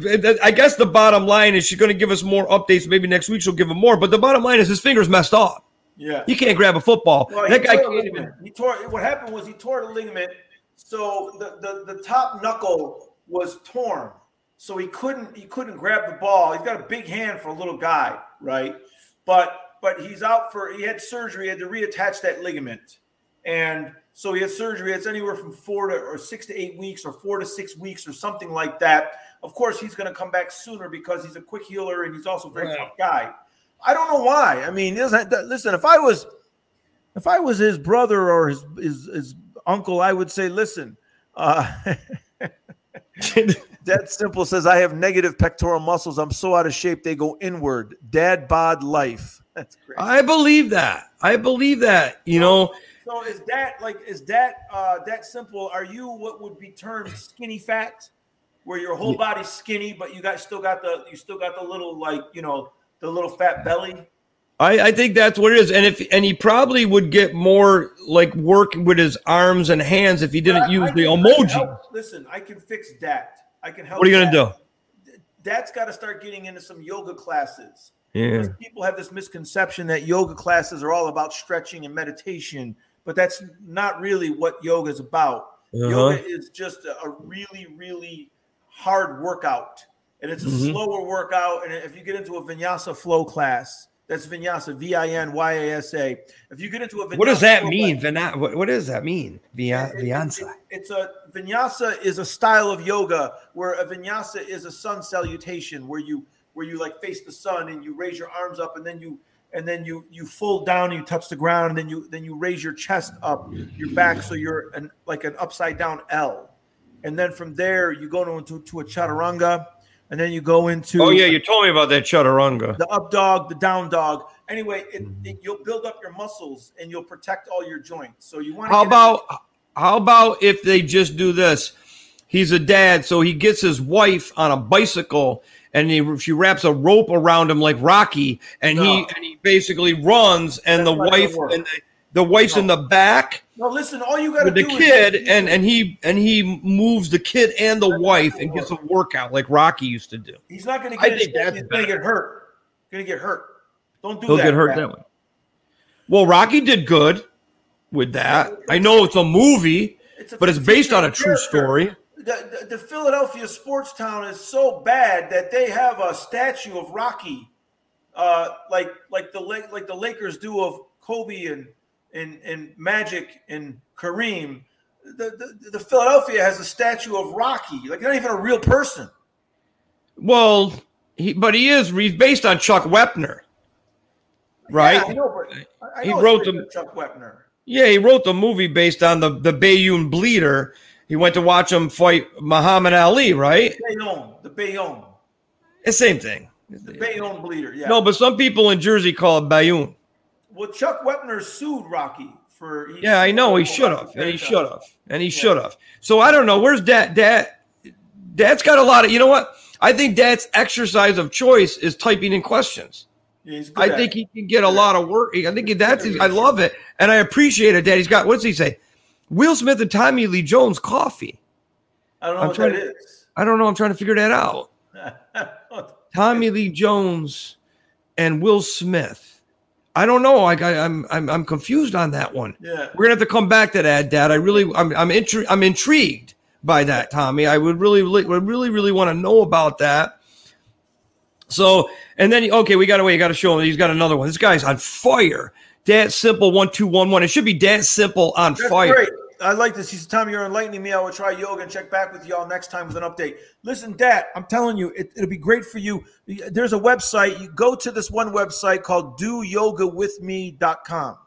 I guess the bottom line is she's going to give us more updates. Maybe next week she'll give him more. But the bottom line is his fingers messed up. Yeah. He can't grab a football. Well, that guy can't even. He tore. What happened was he tore the ligament, so the, the the top knuckle was torn, so he couldn't he couldn't grab the ball. He's got a big hand for a little guy, right? But but he's out for he had surgery. He had to reattach that ligament, and so he had surgery. It's anywhere from four to or six to eight weeks, or four to six weeks, or something like that. Of course, he's going to come back sooner because he's a quick healer and he's also a very Right. tough guy. I don't know why. I mean, listen, if I was if I was his brother or his his, his uncle, I would say, listen, uh, Dad Simple says, I have negative pectoral muscles. I'm so out of shape, they go inward. Dad bod life. That's great. I believe that. I believe that. You know, So is that like is that uh that simple? Are you what would be termed skinny fat, where your whole body's skinny, but you got still got the you still got the little like you know the little fat belly? I, I think that's what it is. And if and he probably would get more like work with his arms and hands if he didn't I- use I the can- I emoji. help- Listen, I can fix that. I can help. What are you gonna do? Dad's got to start getting into some yoga classes. Yeah. Because people have this misconception that yoga classes are all about stretching and meditation, but that's not really what yoga is about. Uh-huh. Yoga is just a, really, really hard workout, and it's a Mhm. slower workout. And if you get into a vinyasa flow class, that's vinyasa, V I N Y A S A. If you get into a vinyasa What does that mean? class- Vina- what, what does that mean? It- it- it- it's a vinyasa is a style of yoga where a vinyasa is a sun salutation where you where you like face the sun and you raise your arms up and then you and then you you fold down and you touch the ground and then you then you raise your chest up your back so you're an like an upside down L and then from there you go into to a chaturanga and then you go into Oh yeah, you told me about that chaturanga. the up dog, the down dog. Anyway, it, it, you'll build up your muscles and you'll protect all your joints. So you want How about how about if they just do this? He's a dad, so he gets his wife on a bicycle and he, she wraps a rope around him like Rocky, and he and he basically runs, and That's the wife and the, the wife's in the back No, listen. All you got to with the do kid, is and and he and he moves the kid and the That's wife and gets a workout like Rocky used to do. he's not going to I get. think that's he's going to get hurt. Going to get hurt. Don't do He'll that. get hurt that way. Well, Rocky did good with that. I know it's a movie, It's a but it's based on a true character. story. The, the, the Philadelphia sports town is so bad that they have a statue of Rocky, uh, like like the like the Lakers do of Kobe and and and Magic and Kareem. The, the, the Philadelphia has a statue of Rocky, like not even a real person. Well, he, but he is he's based on Chuck Wepner, right? Yeah, I know, but I- I He wrote on Chuck Wepner. Yeah, he wrote the movie based on the the Bayonne Bleeder. He went to watch him fight Muhammad Ali, right? Bayonne, the Bayonne, It's the same thing. the Bayonne bleeder. Yeah. No, but some people in Jersey call it Bayonne. well, Chuck Wepner sued Rocky for. Yeah, I know he should have, and he should have, and he should have. So I don't know. Where's Dad? Dad, Dad's got a lot of. You know what? I think Dad's exercise of choice is typing in questions. Yeah, he's good I think it. he can get a lot of work. I think that's. I love it, and I appreciate it. Dad, he's got. What does he say? Will Smith and Tommy Lee Jones coffee. I don't know I'm what trying that to- is. I don't know. I'm trying to figure that out. Tommy Lee Jones and Will Smith. I don't know. I, I I'm I'm I'm confused on that one. yeah. We're gonna have to come back to that, Dad. I really, I'm, I'm, intri- I'm intrigued by that, Tommy. I would really, really, really, really want to know about that. So, and then, okay, we got wait. You got to show him. He's got another one. This guy's on fire. Dad Simple one two one one. It should be Dad Simple on That's fire. great. I like this. He said, Tommy, you're enlightening me. I will try yoga and check back with y'all next time with an update. Listen, Dad, I'm telling you, it, it'll be great for you. There's a website. You go to this one website called doyogawithme.com.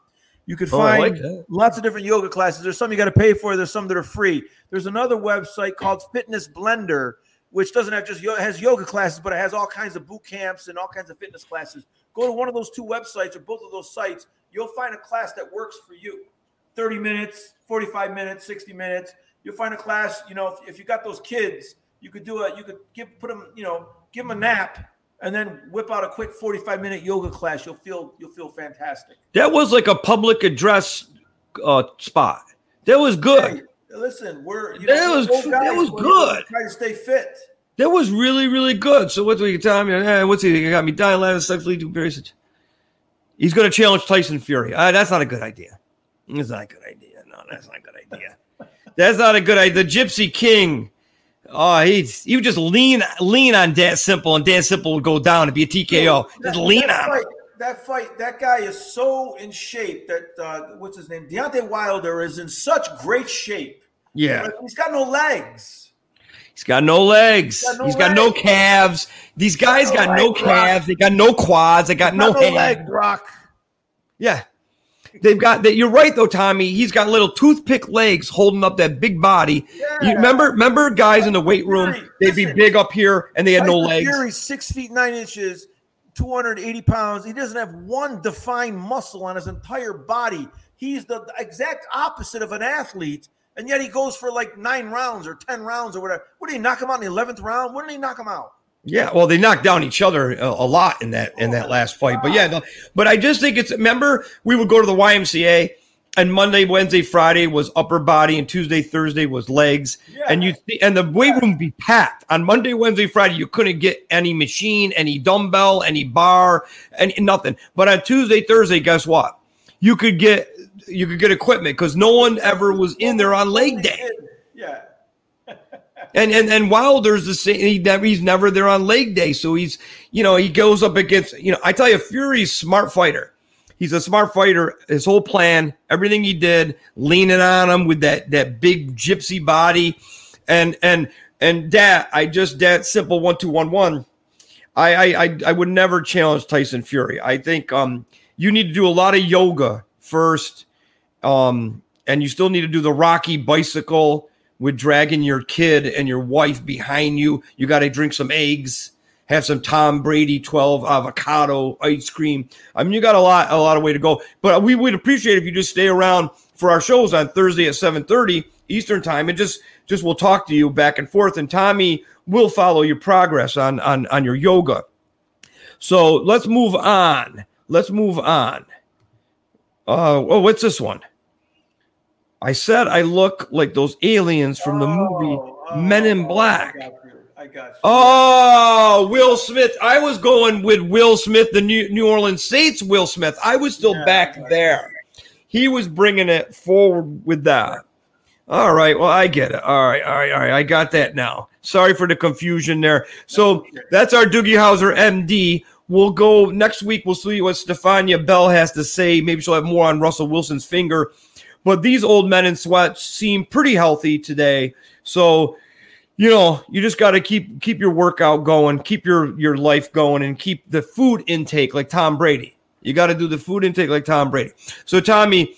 You can Oh, find like lots of different yoga classes. There's some you got to pay for. There's some that are free. There's another website called Fitness Blender, which doesn't have just yoga, has yoga classes, but it has all kinds of boot camps and all kinds of fitness classes. Go to one of those two websites or both of those sites. You'll find a class that works for you. 30 minutes, 45 minutes, 60 minutes. You'll find a class, you know, if, if you got those kids, you could do a, you could give, put them, you know, give them a nap and then whip out a quick 45 minute yoga class. You'll feel, you'll feel fantastic. That was like a public address uh, spot. That was good. Hey, listen, we're you That know, was- guys, that was good. we're to stay fit. That was really, really good. So what's he tell me? Eh, what's he? Got me dying laughing sexually Barry said, He's going to challenge Tyson Fury. Uh, that's not a good idea. That's not a good idea. No, that's not a good idea. That's not a good idea. The Gypsy King. Oh, he's he would just lean lean on Dan Simple, and Dan Simple would go down and be a TKO. That- Just lean on him. fight, that fight, that guy is so in shape that uh, what's his name? Deontay Wilder is in such great shape. Yeah. He's got no legs. He's got no legs. He's got no He's got no calves. These guys got no calves. They got no quads. They got no, no leg, Brock. Yeah. They've got that. You're right though, Tommy. He's got little toothpick legs holding up that big body. You remember, remember guys in the weight room, they'd be big up here and they had no legs. Fury, six feet nine inches, 280 pounds. He doesn't have one defined muscle on his entire body. He's the exact opposite of an athlete, and yet he goes for like nine rounds or 10 rounds or whatever. What did he knock him out in the 11th round? When did he knock him out? Yeah, well, they knocked down each other a, a lot in that in that last fight. But yeah, no, but I just think it's. Remember, we would go to the YMCA, and Monday, Wednesday, Friday was upper body, and Tuesday, Thursday was legs, and you and the weight room would be packed on Monday, Wednesday, Friday. You couldn't get any machine, any dumbbell, any bar, and nothing. But on Tuesday, Thursday, guess what? You could get you could get equipment because no one ever was in there on leg day. Yeah. And and and Wilder's the same. He never, he's never there on leg day, so he's you know he goes up against you know I tell you Fury's smart fighter. He's a smart fighter. His whole plan, everything he did, leaning on him with that that big gypsy body, and and and that I just that simple one two one one. I I I, I would never challenge Tyson Fury. I think um you need to do a lot of yoga first, um and you still need to do the Rocky bicycle with dragging your kid and your wife behind you. You got to drink some eggs, have some Tom Brady 12 avocado ice cream. I mean, you got a lot, a lot of way to go. But we would appreciate if you just stay around for our shows on Thursday at 7:30 Eastern time, and just just we'll talk to you back and forth. And Tommy will follow your progress on on on your yoga. So let's move on. Let's move on. Uh, oh, what's this one? I said I look like those aliens from the oh, movie oh, Men in oh, Black. I got you. I got. Oh, Will Smith. I was going with Will Smith, the New, New Orleans Saints Will Smith. I was still Yeah. back there. He was bringing it forward with that. All right. Well, I get it. All right. All right. All right. I got that now. Sorry for the confusion there. So that's our Doogie Howser MD. We'll go next week. We'll see what Stefania Bell has to say. Maybe she'll have more on Russell Wilson's finger. But these old men in sweats seem pretty healthy today. So, you know, you just got to keep keep your workout going, keep your your life going, and keep the food intake like Tom Brady. You got to do the food intake like Tom Brady. So, Tommy,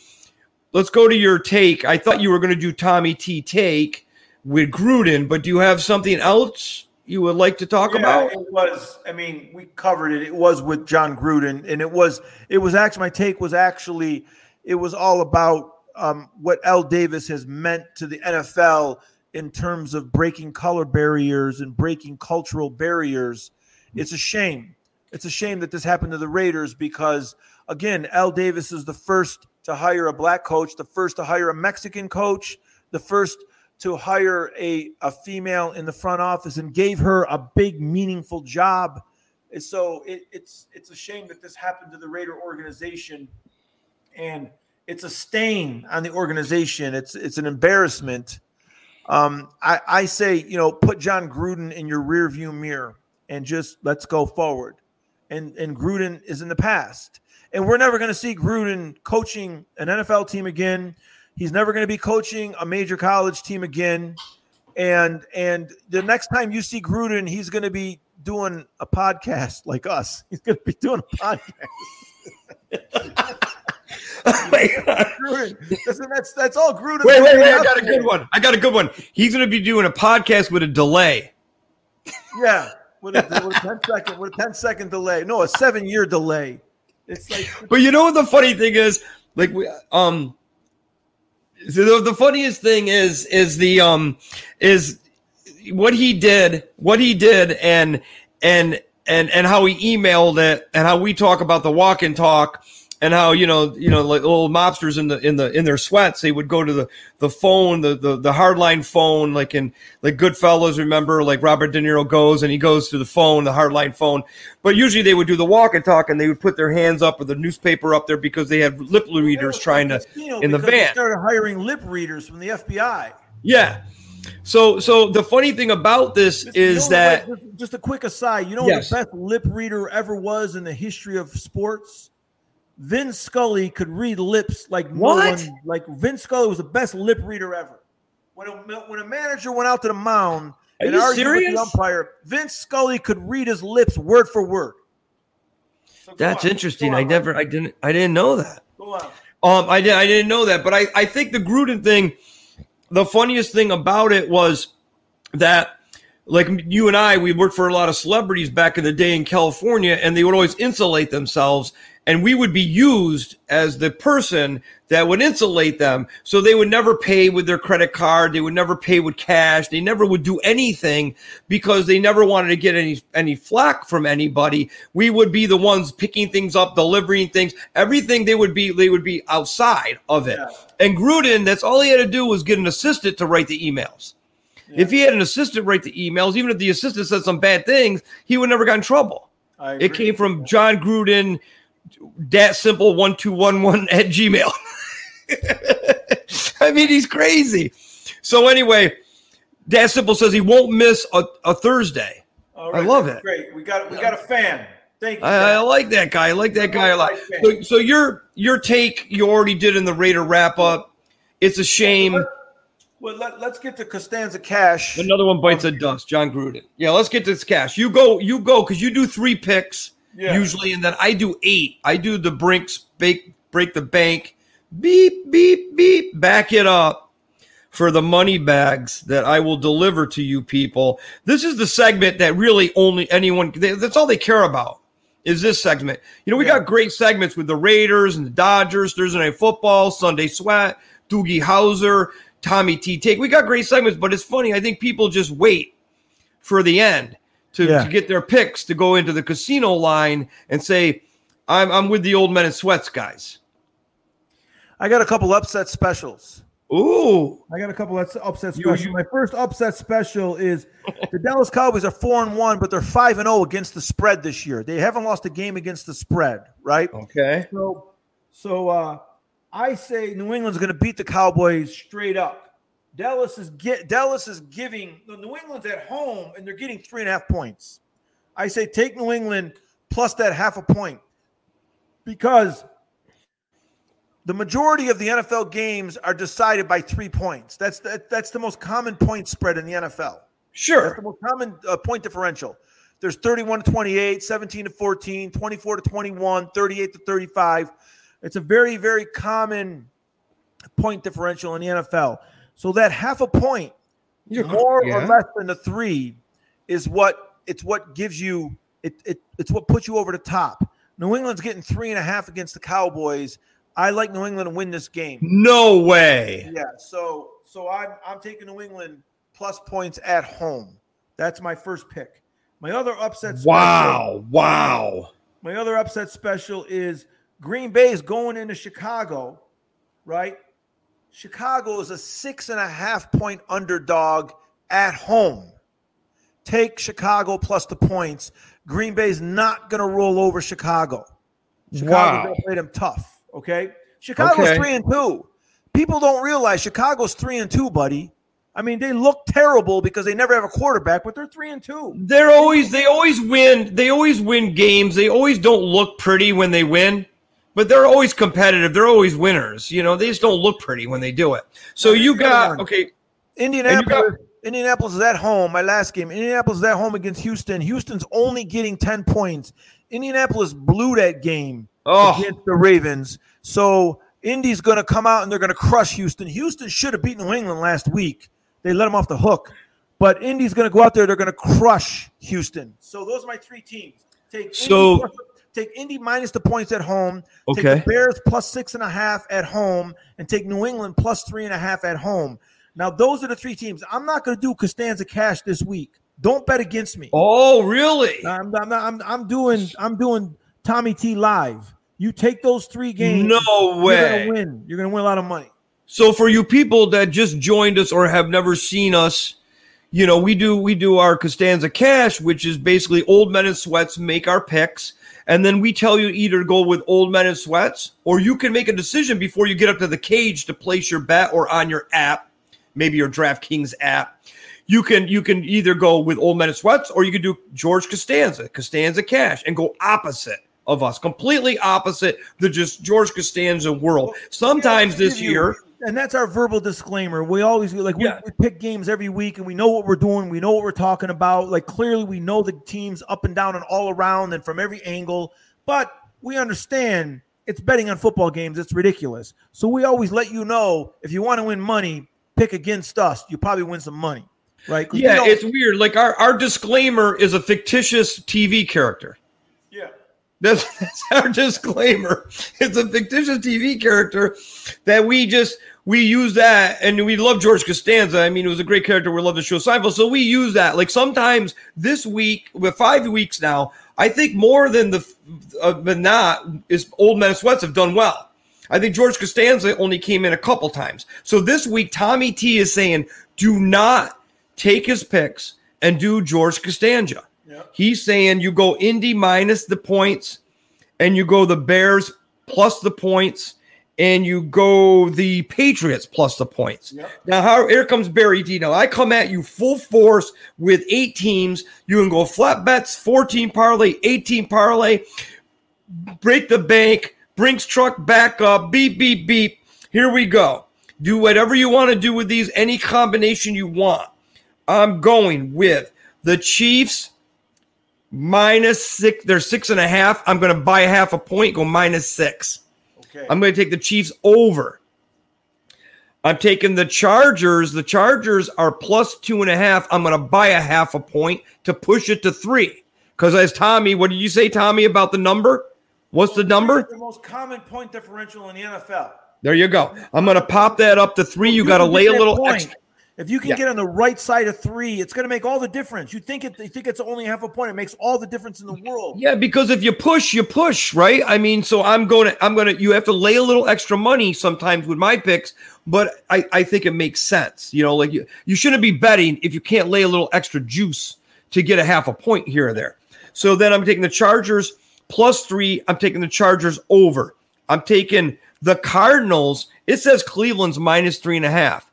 let's go to your take. I thought you were going to do Tommy T take with Gruden, but do you have something else you would like to talk Yeah, about? it was. I mean, we covered it. It was with Jon Gruden, and it was. It was actually my take was actually. It was all about um, what Al Davis has meant to the NFL in terms of breaking color barriers and breaking cultural barriers. It's a shame. It's a shame that this happened to the Raiders because, again, Al Davis is the first to hire a black coach, the first to hire a Mexican coach, the first to hire a, a female in the front office and gave her a big, meaningful job. And so it, it's it's a shame that this happened to the Raider organization, and it's a stain on the organization. It's it's an embarrassment. Um, I, I say, you know, put Jon Gruden in your rearview mirror and just let's go forward. And and Gruden is in the past, and we're never going to see Gruden coaching an NFL team again. He's never going to be coaching a major college team again. And and the next time you see Gruden, he's going to be doing a podcast like us. He's going to be doing a podcast. My God. Gruden, that's, that's that's all Gruden. Wait, wait, wait! I got a good one. I got a good one. He's going to be doing a podcast with a delay. Yeah, with a, with a 10 second with a 10 second delay. No, a seven year delay. It's like But you know what the funny thing is? Like we um so the, the funniest thing is is the um is what he did, what he did and and and and how he emailed it and how we talk about the walk and talk and how you know you know like old mobsters in the in the in their sweats they would go to the the phone the the, the hardline phone like in like Goodfellas remember like Robert De Niro goes and he goes to the phone the hardline phone but usually they would do the walk and talk and they would put their hands up or the newspaper up there because they had lip readers trying to in the Because they van started hiring lip readers from the FBI. yeah so so the funny thing about this You is know, that just- just a quick aside. You know Yes. what the best lip reader ever was in the history of sports? Vin Scully could read lips like no What? one. Like Vin Scully was the best lip reader ever. When a when a manager went out to the mound Are and argued with the umpire, Vin Scully could read his lips word for word. So that's on. interesting I never I didn't I didn't know that Go on. Um, I did. I didn't know that, but I, I think the Gruden thing, the funniest thing about it was that, like you and I, we worked for a lot of celebrities back in the day in California, and they would always insulate themselves, and we would be used as the person that would insulate them. So they would never pay with their credit card. They would never pay with cash. They never would do anything because they never wanted to get any any flack from anybody. We would be the ones picking things up, delivering things, everything. They would be they would be outside of it. And Gruden, that's all he had to do was get an assistant to write the emails. If he had an assistant write the emails, even if the assistant said some bad things, he would never got in trouble. It came from Jon Gruden, that simple one two one one at Gmail. I mean, he's crazy. So anyway, that simple says he won't miss a, a Thursday. All I love it. Great. We got we got a fan. Thank you. I, I like that guy. I like that guy a lot. So, so your your take you already did in the Raider wrap up. It's a shame. Well, let, let's get to Costanza Cash. Another one bites the dust. Jon Gruden. Yeah, let's get this cash. You go. You go because you do three picks Yeah. usually, and then I do eight. I do the Brinks bake break the bank. Beep beep beep. Back it up for the money bags that I will deliver to you people. This is the segment that really only anyone. they- That's all they care about. Is this segment? You know, we Yeah. got great segments with the Raiders and the Dodgers, Thursday Night Football, Sunday Sweat, Doogie Howser, Tommy T. Take. We got great segments, but it's funny. I think people just wait for the end to, Yeah. to get their picks to go into the casino line and say, I'm, I'm with the old men in sweats guys. I got a couple upset specials. Ooh. I got a couple of upset You- specials. you- My first upset special is the Dallas Cowboys are four and one, but they're five and zero against the spread this year. They haven't lost a game against the spread, right? Okay. So, so uh, I say New England's going to beat the Cowboys straight up. Dallas is get Dallas is giving New England's at home and they're getting three and a half points. I say take New England plus that half a point because the majority of the NFL games are decided by three points. That's the, that's the most common point spread in the NFL. Sure. That's the most common uh, point differential. There's 31 to 28, 17 to 14, 24 to 21, 38 to 35. It's a very, very common point differential in the NFL. So that half a point, You're, more yeah. or less than the three, is what it's what gives you it, it it's what puts you over the top. New England's getting three and a half against the Cowboys. I like New England to win this game. No way. Yeah, so so I'm I'm taking New England plus points at home. That's my first pick. My other upset special, Wow. Wow. my other upset special is Green Bay is going into Chicago, right? Chicago is a six and a half point underdog at home. Take Chicago plus the points. Green Bay's not going to roll over Chicago. Chicago's Wow. going to play them tough. Okay. Chicago's Okay. three and two. People don't realize Chicago's three and two, buddy. I mean, they look terrible because they never have a quarterback, but they're three and two. They're always they always win. They always win games. They always don't look pretty when they win, but they're always competitive. They're always winners. You know, they just don't look pretty when they do it. So you got okay. Indianapolis. Indianapolis is at home. My last game. Indianapolis is at home against Houston. Houston's only getting 10 points. Indianapolis blew that game Oh. against the Ravens. So Indy's going to come out and they're going to crush Houston. Houston should have beaten New England last week. They let them off the hook. But Indy's going to go out there. They're going to crush Houston. So those are my three teams. Take So- Indy, take Indy minus the points at home. Take Okay. the Bears plus six and a half at home, and take New England plus three and a half at home. Now those are the three teams. I'm not going to do Costanza Cash this week. Don't bet against me. Oh, really? I'm, I'm, I'm, I'm doing I'm doing Tommy T live. You take those three games. No way. You're gonna win. You're gonna win a lot of money. So for you people that just joined us or have never seen us, you know, we do we do our Costanza Cash, which is basically old men in sweats make our picks, and then we tell you either to go with old men in sweats, or you can make a decision before you get up to the cage to place your bet or on your app, maybe your DraftKings app. You can you can either go with old men in sweats, or you can do George Costanza, Costanza Cash, and go opposite of us, completely opposite the just George Costanza world. Sometimes this year. And that's our verbal disclaimer. We always like we, Yeah. we pick games every week, and we know what we're doing. We know what we're talking about. Like clearly, we know the teams up and down and all around, and from every angle. But we understand it's betting on football games. It's ridiculous. So we always let you know if you want to win money, pick against us. You probably win some money, right? Yeah, don't- it's weird. Like our, our disclaimer is a fictitious TV character. yeah. That's, that's our disclaimer. It's a fictitious TV character that we just we use that, and we love George Costanza. I mean, it was a great character. We love the show Seinfeld, so we use that. Like sometimes this week, with five weeks now, I think more than the uh, than not is Old Men Sweats have done well. I think George Costanza only came in a couple times. So this week, Tommy T is saying, do not take his picks and do George Costanza. He's saying you go Indy minus the points, and you go the Bears plus the points, and you go the Patriots plus the points. Now, how here comes Barry D. Now I come at you full force with eight teams. You can go flat bets, 14 parlay, 18 parlay, break the bank, Brinks truck back up, beep, beep, beep. Here we go. Do whatever you want to do with these, any combination you want. I'm going with the Chiefs minus six. They're six and a half. I'm going to buy half a point, go minus six. Okay. I'm going to take the Chiefs over. I'm taking the Chargers. The Chargers are plus two and a half. I'm going to buy a half a point to push it to three. Because as Tommy, what did you say, Tommy, about the number? What's the number? The most common point differential in the NFL. There you go. I'm going to pop that up to three. You got to lay a little extra. If you can Yeah. get on the right side of three, it's going to make all the difference. You think it? You think it's only half a point? It makes all the difference in the world. Yeah, because if you push, you push, right? I mean, so I'm going to, I'm going to, you have to lay a little extra money sometimes with my picks, but I, I think it makes sense. You know, like you, you shouldn't be betting if you can't lay a little extra juice to get a half a point here or there. So then I'm taking the Chargers plus three. I'm taking the Chargers over. I'm taking the Cardinals. It says Cleveland's minus three and a half.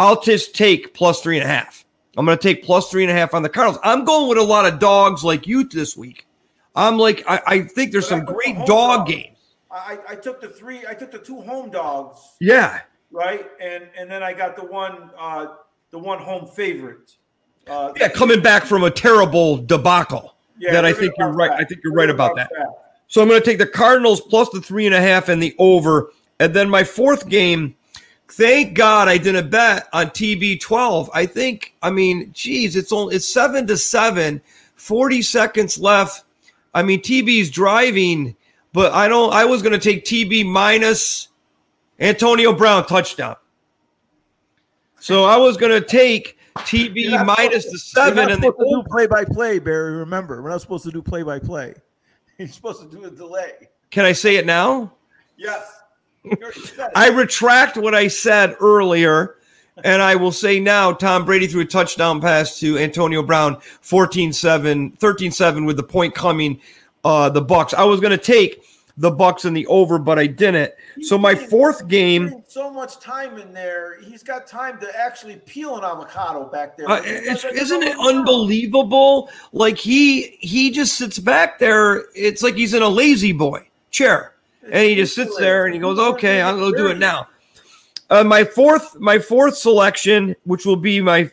I'll just take plus three and a half. I'm going to take plus three and a half on the Cardinals. I'm going with a lot of dogs like you this week. I'm like, I, I think there's But some great the dog dog. games. I, I took the three. I took the two home dogs, Yeah. right, and and then I got the one uh, the one home favorite. Uh, Yeah, coming back from a terrible debacle. yeah, that I think you're right. I think you're right about that. back. So I'm going to take the Cardinals plus the three and a half and the over. And then my fourth game, thank God I didn't bet on TB12. I think, I mean, geez, it's only it's seven to seven, 40 seconds left. I mean, TB's driving, but I don't I was going to take TB minus Antonio Brown touchdown. So I was going to take TB minus supposed- the You're seven and the supposed to over. do play by play, Barry. Remember, we're not supposed to do play by play. You're supposed to do a delay. Can I say it now? Yes. You already said it. I retract what I said earlier, and I will say now Tom Brady threw a touchdown pass to Antonio Brown, 14-7, 13-7 with the point coming uh the Bucks. I was going to take the Bucks in the over, but I didn't. So my fourth game, so much time in there. He's got time to actually peel an avocado back there. uh, isn't it unbelievable? Like he he just sits back there. It's like he's in a lazy boy chair, and he just sits there and he goes, "Okay, I'm to do it now." Uh, my fourth, my fourth selection, which will be my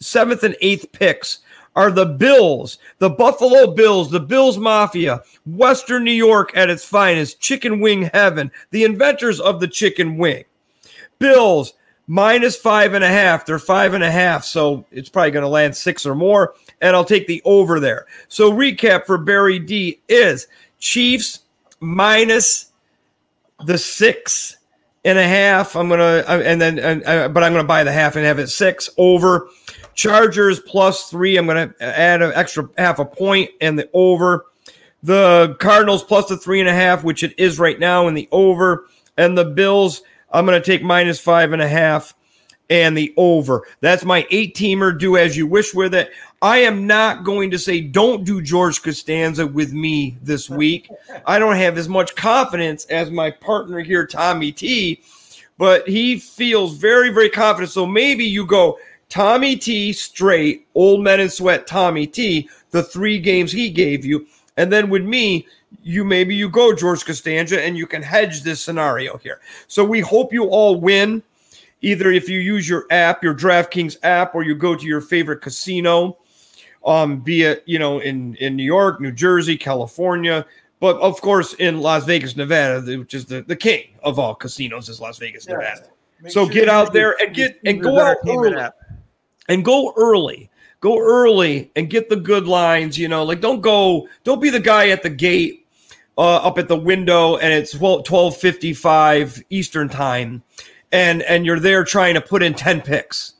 seventh and eighth picks, are the Bills, the Buffalo Bills, the Bills Mafia, Western New York at its finest, chicken wing heaven, the inventors of the chicken wing. Bills minus five and a half. They're five and a half, so it's probably going to land six or more. And I'll take the over there. So recap for Barry D is Chiefs minus the six and a half. I'm gonna and then and, uh, but I'm gonna buy the half and have it six over. Chargers plus three. I'm gonna add an extra half a point and the over. the Cardinals plus the three and a half, which it is right now in the over, and the Bills. I'm to take minus five and a half and the over. That's my eight teamer. Do as you wish with it. I am not going to say don't do George Costanza with me this week. I don't have as much confidence as my partner here, Tommy T, but he feels very, very confident. So maybe you go Tommy T straight, old men in sweat, Tommy T, the three games he gave you. And then with me, you maybe you go George Costanza and you can hedge this scenario here. So we hope you all win either if you use your app, your DraftKings app, or you go to your favorite casino, um, be it you know in in New York, New Jersey, California, but of course in Las Vegas, Nevada, which is the, the king of all casinos, is Las Vegas, Nevada. Make so sure get out there and get and go out early, and go early. Go early and get the good lines. You know, like don't go, don't be the guy at the gate uh, up at the window and it's 1255 Eastern time and and you're there trying to put in 10 picks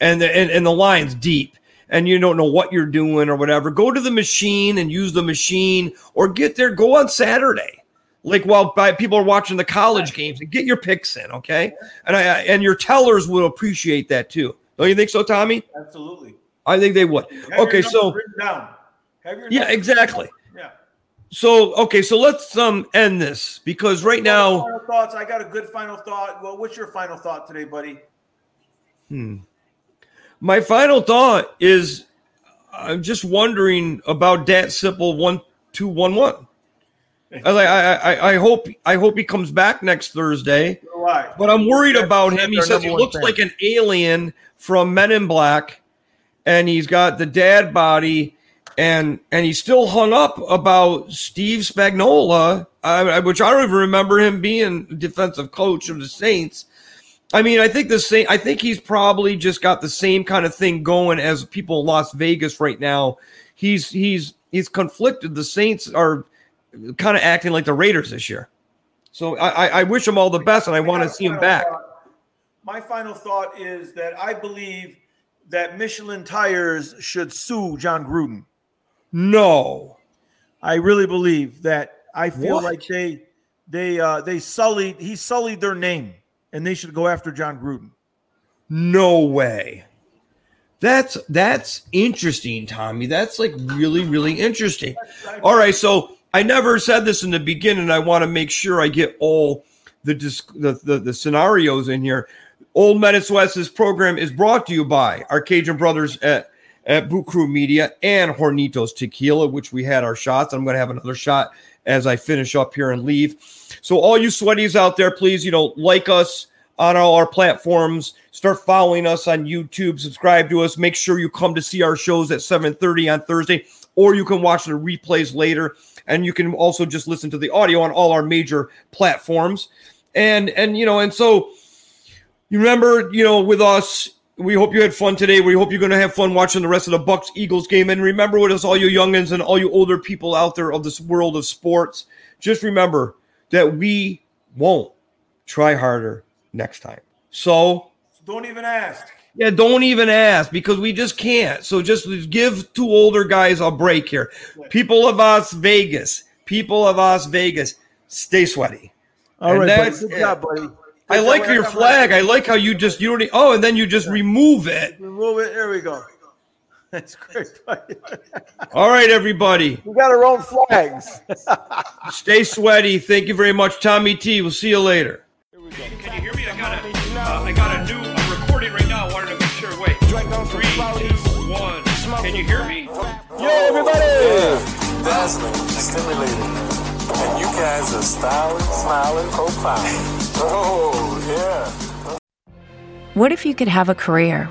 and the, and, and the line's deep and you don't know what you're doing or whatever go to the machine and use the machine or get there go on saturday like while by, people are watching the college games and get your picks in okay and i and your tellers will appreciate that too don't you think so tommy absolutely i think they would Have okay so yeah exactly Yeah. so okay, so let's um end this because right now final thoughts. I got a good final thought. Well, what's your final thought today, buddy? Hmm. My final thought is I'm just wondering about Dat Sipple one two one one. I, I I hope I hope he comes back next Thursday. But I'm worried about him. He says he looks like an alien from Men in Black, and he's got the dad body and and he's still hung up about Steve Spagnuolo, uh, which I don't even remember him being defensive coach of the Saints. I mean, I think the same. I think he's probably just got the same kind of thing going as people in Las Vegas right now. He's he's he's conflicted. The Saints are kind of acting like the Raiders this year. So I, I wish him all the best, and I, I want to see him back. Thought. My final thought is that I believe that Michelin Tires should sue John Gruden. No. I really believe that I feel what? like they they uh they sullied he sullied their name and they should go after Jon Gruden. No way. That's that's interesting, Tommy. That's like really really interesting. All right, so I never said this in the beginning. I want to make sure I get all the the, the, the scenarios in here. Old Men in Sweats' program is brought to you by our Cajun brothers at at Blue Crew Media and Hornitos Tequila, which we had our shots. I'm going to have another shot as I finish up here and leave. So, all you sweaties out there, please, you know, like us on all our platforms. Start following us on YouTube. Subscribe to us. Make sure you come to see our shows at 7:30 on Thursday, or you can watch the replays later. And you can also just listen to the audio on all our major platforms. And and you know, and so you remember, you know, with us, we hope you had fun today. We hope you're going to have fun watching the rest of the Bucks Eagles game. And remember, with us, all you youngins and all you older people out there of this world of sports, just remember that we won't try harder next time. So, so don't even ask. Yeah, don't even ask because we just can't. So just give two older guys a break here. People of Las Vegas, people of Las Vegas, stay sweaty. All and right, buddy. good job, buddy. I like your flag. I like how you just you don't. Oh, and then you just remove it. Remove it. There we go. That's great. All right, everybody. We got our own flags. Stay sweaty. Thank you very much, Tommy T. We'll see you later. Can you hear me? I got a, uh, I got a new a recording right now. I wanted to make sure. Wait, three, two, one. Can you hear me? Yo, everybody! Yeah. Dazzling, stimulating, and you guys are styling, smiling, profiling. Oh, yeah. What if you could have a career